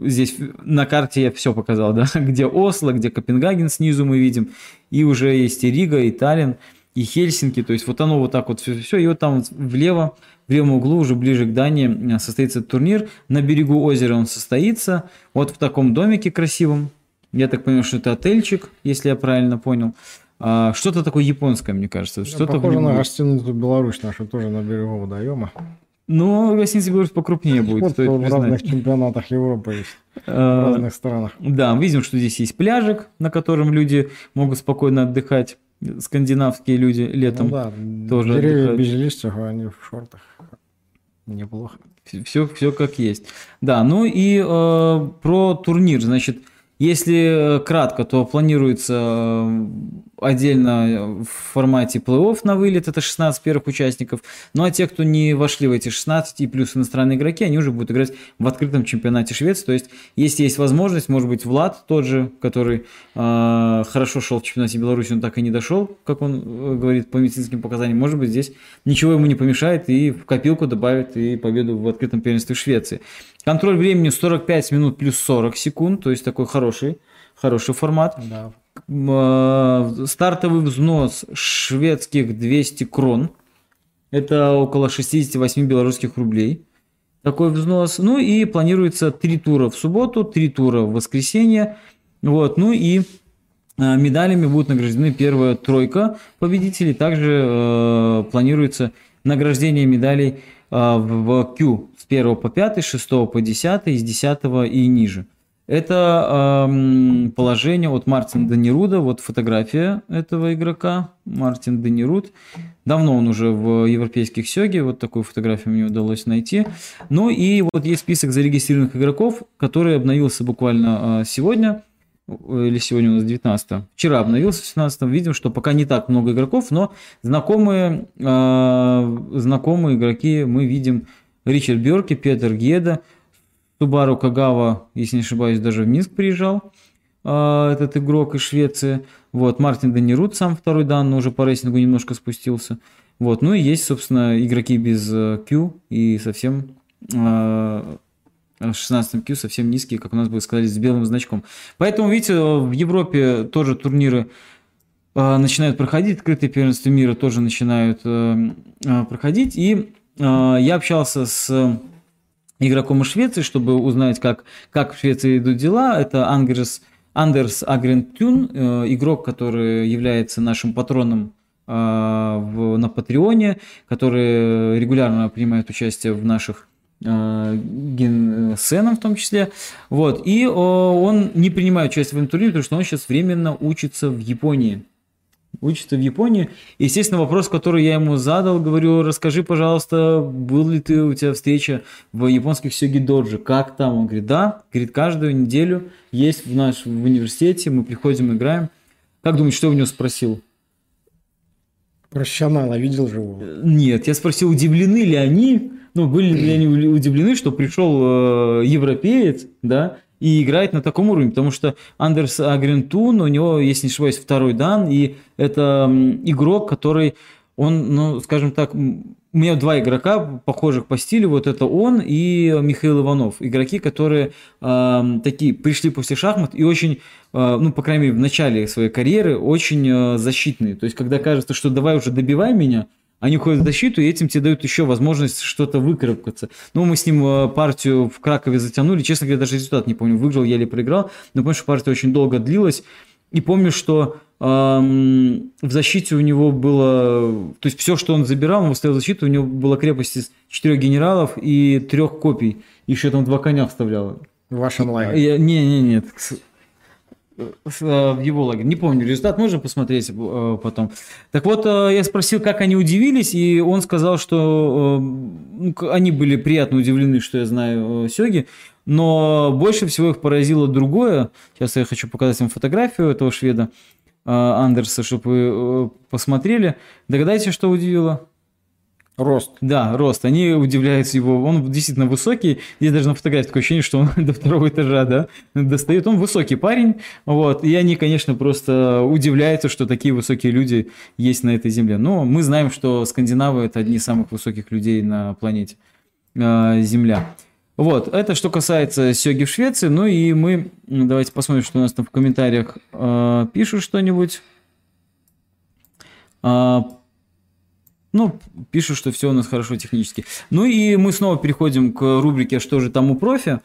здесь на карте я все показал, да, где Осло, где Копенгаген снизу мы видим, и уже есть и Рига, и Таллин, и Хельсинки, то есть вот оно вот так вот все, и вот там вот влево, в левом углу, уже ближе к Дании, э, состоится турнир, на берегу озера он состоится, вот в таком домике красивом, я так понимаю, что это отельчик, если я правильно понял, А, что-то такое японское, мне кажется, что-то в Похоже на будет. гостиницу Беларусь нашу, тоже на берегу водоема. Ну, гостиница Беларусь покрупнее будет, Вот стоит в признать. разных чемпионатах Европы есть, в А, разных странах. Да, видим, что здесь есть пляжик, на котором люди могут спокойно отдыхать, скандинавские люди летом. Ну да, тоже деревья отдыхают. без листьев, а они в шортах. Неплохо. Все, все как есть. Да, ну и э, про турнир. Значит, если э, кратко, то планируется э, отдельно в формате плей-офф на вылет, это 16 первых участников. Ну а те, кто не вошли в эти 16 и плюс иностранные игроки, они уже будут играть в открытом чемпионате Швеции. То есть, если есть возможность, может быть, Влад тот же, который э, хорошо шел в чемпионате Беларуси, он так и не дошел, как он э, говорит по медицинским показаниям, может быть, здесь ничего ему не помешает и в копилку добавит и победу в открытом первенстве Швеции. Контроль времени 45 минут плюс 40 секунд, то есть такой хороший, хороший формат. Да. Э, Стартовый взнос шведских 200 крон. Это около 68 белорусских рублей. Такой взнос. Ну и планируется три тура в субботу, три тура в воскресенье. Вот. Ну и э, медалями будут награждены первая тройка победителей. Также э, планируется награждение медалей в Q с 1 по 5, с 6 по 10, с 10 и ниже. Это эм, положение от Мартина Данируда, вот фотография этого игрока, Мартин Данируд. Давно он уже в европейских сёге, вот такую фотографию мне удалось найти. Ну и вот есть список зарегистрированных игроков, который обновился буквально э, сегодня, или сегодня у нас 19 вчера обновился в 17 видим, что пока не так много игроков, но знакомые, э, знакомые игроки мы видим Ричард Бёрки, Петер Геда, Субару Кагава, если не ошибаюсь, даже в Минск приезжал, э, этот игрок из Швеции. Вот, Мартин Данирут, сам второй дан, но уже по рейтингу немножко спустился. Вот, ну и есть, собственно, игроки без э, Q и совсем э, 16 Q совсем низкие, как у нас бы сказали, с белым значком. Поэтому, видите, в Европе тоже турниры э, начинают проходить, открытые первенства мира тоже начинают э, э, проходить. И э, я общался с игроком из Швеции, чтобы узнать, как, как в Швеции идут дела. Это Ангерс, Андерс Агрентюн, э, игрок, который является нашим патроном э, в, на Патреоне, который регулярно принимает участие в наших э, генсценам в том числе. Вот. И он не принимает участие в этом турнире, потому что он сейчас временно учится в Японии учится в Японии. Естественно, вопрос, который я ему задал, говорю, расскажи, пожалуйста, был ли ты у тебя встреча в японских сёги доджи, как там? Он говорит, да, говорит, каждую неделю есть в наш в университете, мы приходим, играем. Как думаешь, что у него спросил? Профессионала видел же его? Нет, я спросил, удивлены ли они, ну, были ли они удивлены, что пришел э, европеец, да, и играет на таком уровне, потому что Андерс Агрентун, у него, если не ошибаюсь, второй дан, и это игрок, который, он, ну, скажем так, у меня два игрока, похожих по стилю, вот это он и Михаил Иванов. Игроки, которые э, такие пришли после шахмат и очень, э, ну, по крайней мере, в начале своей карьеры очень э, защитные. То есть, когда кажется, что давай уже добивай меня, они уходят в защиту, и этим тебе дают еще возможность что-то выкарабкаться. Ну, мы с ним э, партию в Кракове затянули, честно говоря, даже результат не помню, выиграл я или проиграл, но помню, что партия очень долго длилась, и помню, что эм, в защите у него было, то есть все, что он забирал, он выставил защиту, у него была крепость из четырех генералов и трех копий, еще там два коня вставлял. В вашем лагере? Не, не, нет, Э, в его лагере. Не помню результат, можно посмотреть э, потом. Так вот, э, я спросил, как они удивились, и он сказал, что ну, они были приятно удивлены, что я знаю Сёги, но больше всего их поразило другое. Сейчас я хочу показать вам фотографию этого шведа Андерса, чтобы вы посмотрели. Догадайтесь, что удивило? Рост. Да, рост. Они удивляются его. Он действительно высокий. Здесь даже на фотографии такое ощущение, что он до второго этажа, да, достает. Он высокий парень. Вот. И они, конечно, просто удивляются, что такие высокие люди есть на этой земле. Но мы знаем, что скандинавы – это одни из самых высоких людей на планете э, Земля. Вот, это что касается Сёги в Швеции. Ну и мы, давайте посмотрим, что у нас там в комментариях э, пишут что-нибудь. Э, ну, пишут, что все у нас хорошо технически. Ну и мы снова переходим к рубрике «Что же там у профи?».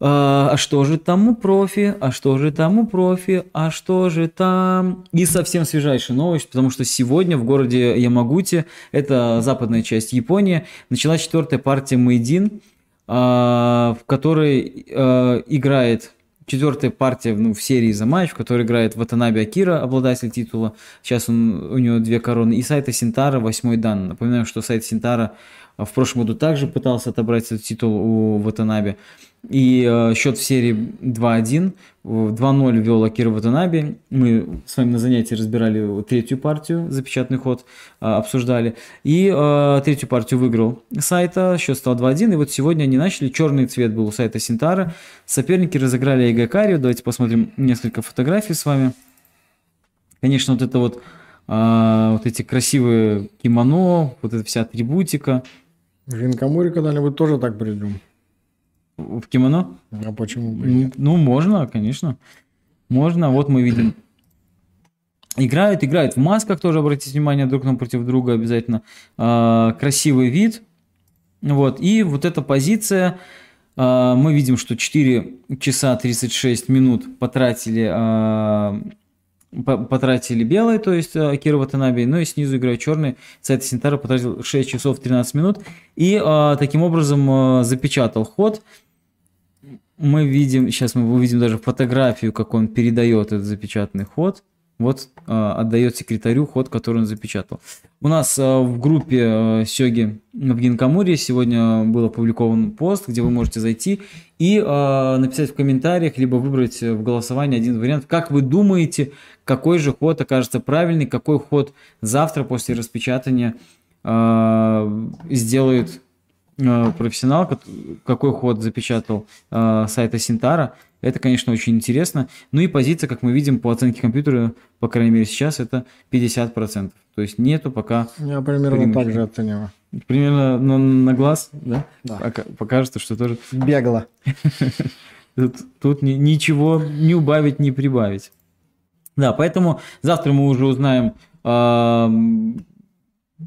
А, а что же там у профи? А что же там у профи? А что же там? И совсем свежайшая новость, потому что сегодня в городе Ямагути, это западная часть Японии, началась четвертая партия Мейдин, а, в которой а, играет четвертая партия ну, в серии за матч, в которой играет Ватанаби Акира, обладатель титула. Сейчас он, у него две короны. И Сайта Синтара, восьмой дан. Напоминаю, что Сайта Синтара в прошлом году также пытался отобрать этот титул у Ватанаби. И э, счет в серии 2-1. 2-0 вел Акира Ватанаби. Мы с вами на занятии разбирали третью партию, запечатанный ход э, обсуждали. И э, третью партию выиграл сайта, счет стал 2-1. И вот сегодня они начали. Черный цвет был у сайта Синтара. Соперники разыграли Игакарию. Давайте посмотрим несколько фотографий с вами. Конечно, вот это вот, э, вот эти красивые кимоно, вот эта вся атрибутика. В Винкамуре когда-нибудь тоже так придем. В кимоно? А почему бы нет? Ну, можно, конечно. Можно. Вот мы видим. Играют, играют в масках тоже, обратите внимание, друг напротив друга обязательно. А, красивый вид. Вот. И вот эта позиция, а, мы видим, что 4 часа 36 минут потратили, а, потратили белые, то есть Акира Ватанаби, ну и снизу играет черный. Сайт Синтара потратил 6 часов 13 минут и а, таким образом а, запечатал ход. Мы видим, сейчас мы увидим даже фотографию, как он передает этот запечатанный ход. Вот а, отдает секретарю ход, который он запечатал. У нас а, в группе а, Сёги в Гинкамуре сегодня был опубликован пост, где вы можете зайти и написать в комментариях, либо выбрать в голосовании один вариант. Как вы думаете, какой же ход окажется правильный, какой ход завтра после распечатания сделает профессионал, какой ход запечатал сайта Синтара. Это, конечно, очень интересно. Ну и позиция, как мы видим, по оценке компьютера, по крайней мере сейчас, это 50%. То есть нету пока Я примерно так же оцениваю. примерно на, на глаз, да? Да. Пока- покажется, что тоже Бегло. Тут, тут ни- ничего не убавить, не прибавить. Да, поэтому завтра мы уже узнаем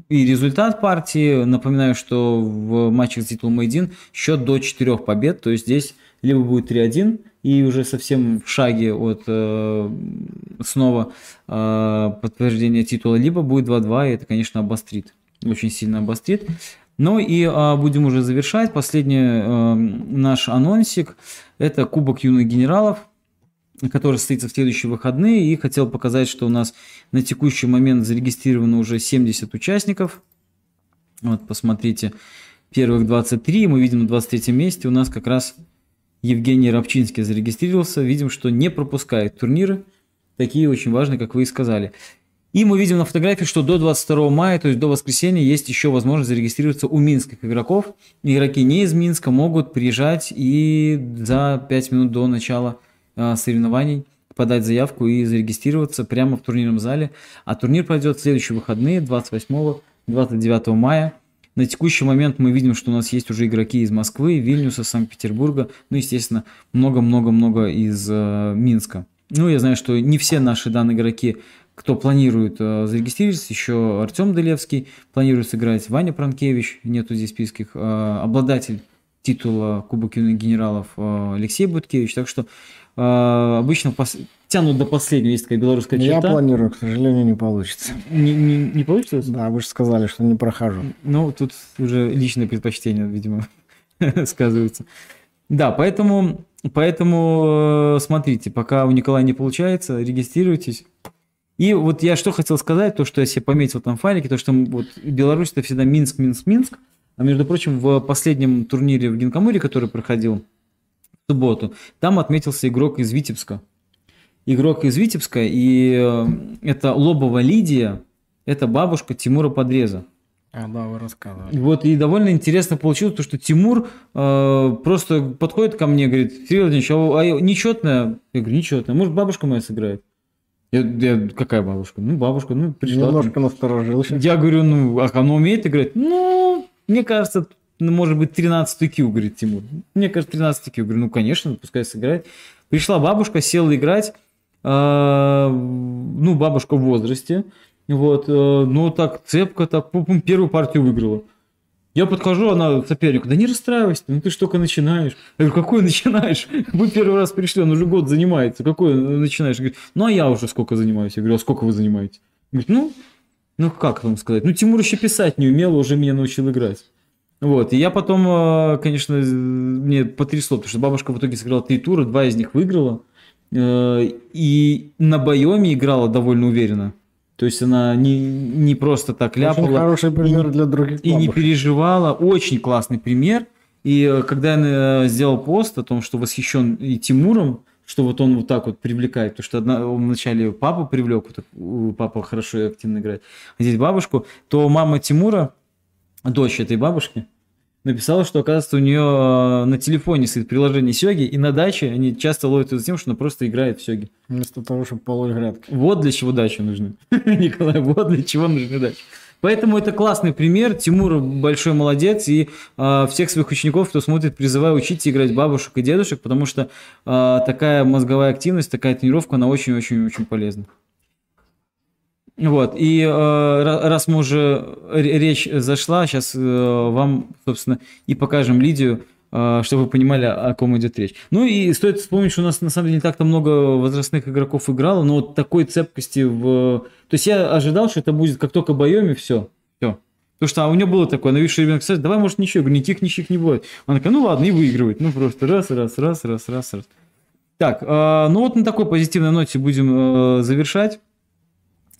и результат партии. Напоминаю, что в матчах с титулом Мейдин счет до 4 побед. То есть здесь либо будет 3-1 и уже совсем в шаге от э, снова э, подтверждения титула, либо будет 2-2, и это, конечно, обострит. Очень сильно обострит. Ну и а, будем уже завершать. Последний э, наш анонсик – это Кубок юных генералов, который состоится в следующие выходные. И хотел показать, что у нас на текущий момент зарегистрировано уже 70 участников. Вот, посмотрите, первых 23. Мы видим на 23 месте у нас как раз Евгений Рабчинский зарегистрировался. Видим, что не пропускает турниры. Такие очень важные, как вы и сказали. И мы видим на фотографии, что до 22 мая, то есть до воскресенья, есть еще возможность зарегистрироваться у минских игроков. Игроки не из Минска могут приезжать и за 5 минут до начала а, соревнований подать заявку и зарегистрироваться прямо в турнирном зале. А турнир пройдет в следующие выходные, 28-29 мая. На текущий момент мы видим, что у нас есть уже игроки из Москвы, Вильнюса, Санкт-Петербурга, ну, естественно, много-много-много из э, Минска. Ну, я знаю, что не все наши данные игроки, кто планирует э, зарегистрироваться, еще Артем Делевский планирует сыграть, Ваня Пранкевич, нету здесь списких, э, обладатель титула Кубок юных генералов э, Алексей Буткевич, так что э, обычно пос- тянут до последнего, есть такая белорусская Я черта. планирую, к сожалению, не получится. Не, не- не получится? Да, вы же сказали, что не прохожу. Ну, тут уже личные предпочтения, видимо, сказываются. Да, поэтому, поэтому э, смотрите, пока у Николая не получается, регистрируйтесь. И вот я что хотел сказать, то, что я себе пометил там в файлике, то, что вот Беларусь это всегда Минск, Минск, Минск. А между прочим, в последнем турнире в Гинкамуре, который проходил в субботу, там отметился игрок из Витебска. Игрок из Витебска, и э, это Лобова Лидия, это бабушка Тимура Подреза. А, да, вы рассказывали. Вот, и довольно интересно получилось, то, что Тимур э, просто подходит ко мне, говорит, Сергей Владимирович, а, а нечетная? Я говорю, нечетная. Может, бабушка моя сыграет? Я, я, какая бабушка? Ну, бабушка, ну, пришла. там. Немножко насторожился. Я говорю, ну, а она умеет играть? Ну, мне кажется, ну, может быть, 13 Q, говорит Тимур. Мне кажется, 13 Q. Говорю, ну, конечно, пускай сыграет. Пришла бабушка, села играть. А, ну, бабушка в возрасте. Вот, ну, так, цепко, так, первую партию выиграла. Я подхожу, она сопернику, да не расстраивайся, ну ты ж только начинаешь. Я говорю, какой начинаешь? Вы первый раз пришли, он уже год занимается, какой начинаешь? Говорит, ну а я уже сколько занимаюсь? Я говорю, а сколько вы занимаетесь? Говорит, ну, ну как вам сказать? Ну Тимур еще писать не умел, уже меня научил играть. Вот, и я потом, э, конечно, мне потрясло, потому что бабушка в итоге сыграла три тура, два из них выиграла. Э, И на Байоме играла довольно уверенно. То есть она не, не просто так Очень ляпала. хороший пример для других И не переживала. Очень классный пример. И э, когда я э, сделал пост о том, что восхищен и Тимуром, что вот он вот так вот привлекает, потому что одна, он вначале папу привлек, вот так, у- папа хорошо и активно играет, а здесь бабушку, то мама Тимура, дочь этой бабушки, написала, что, оказывается, у нее э, на телефоне стоит приложение Сёги, и на даче они часто ловят ее за тем, что она просто играет в Сёги. Вместо того, чтобы полоть грядки. Вот для чего дачи нужны. Николай, вот для чего нужны дачи. Поэтому это классный пример. Тимур большой молодец. И э, всех своих учеников, кто смотрит, призываю учиться играть бабушек и дедушек, потому что э, такая мозговая активность, такая тренировка, она очень-очень-очень полезна. Вот, и э, ра- раз мы уже ре- речь зашла, сейчас вам, собственно, и покажем Лидию, э, чтобы вы понимали, о ком идет речь. Ну и стоит вспомнить, что у нас на самом деле не так-то много возрастных игроков играло, но вот такой цепкости в... То есть я ожидал, что это будет как только боем, и все. Все. Потому что а у нее было такое, что ребенок сказать, давай, может, ничего. Я говорю, никаких ничьих не будет. Она такая, ну ладно, и выигрывает. Ну просто раз, раз, раз, раз, раз, раз. Так, э, ну вот на такой позитивной ноте будем э, завершать.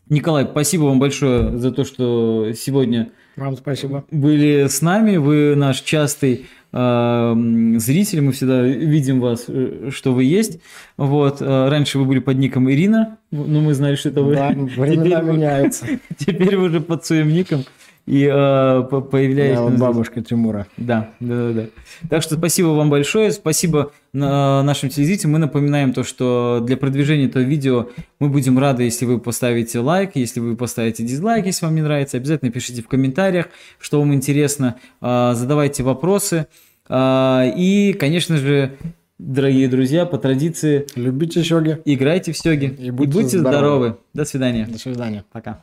Николай, спасибо вам большое за то, что сегодня Вам спасибо. были с нами. Вы наш частый э, зритель. Мы всегда видим вас, э, что вы есть. Вот. э, Раньше вы были под ником Ирина. Ну, мы знали, что это вы. Да, времена Теперь вы- меняются. Теперь вы уже под своим ником. И э, по- появляетесь. Я вот бабушка Тимура. Да, да, да, да. Так что спасибо вам большое, спасибо на- нашим телезрителям. Мы напоминаем то, что для продвижения этого видео мы будем рады, если вы поставите лайк, если вы поставите дизлайк, если вам не нравится. Обязательно пишите в комментариях, что вам интересно, А, задавайте вопросы. А, И, конечно же, дорогие друзья, по традиции, Любите сёги. играйте в сёги И и будьте будьте здоровы. здоровы. До свидания. До свидания. Пока.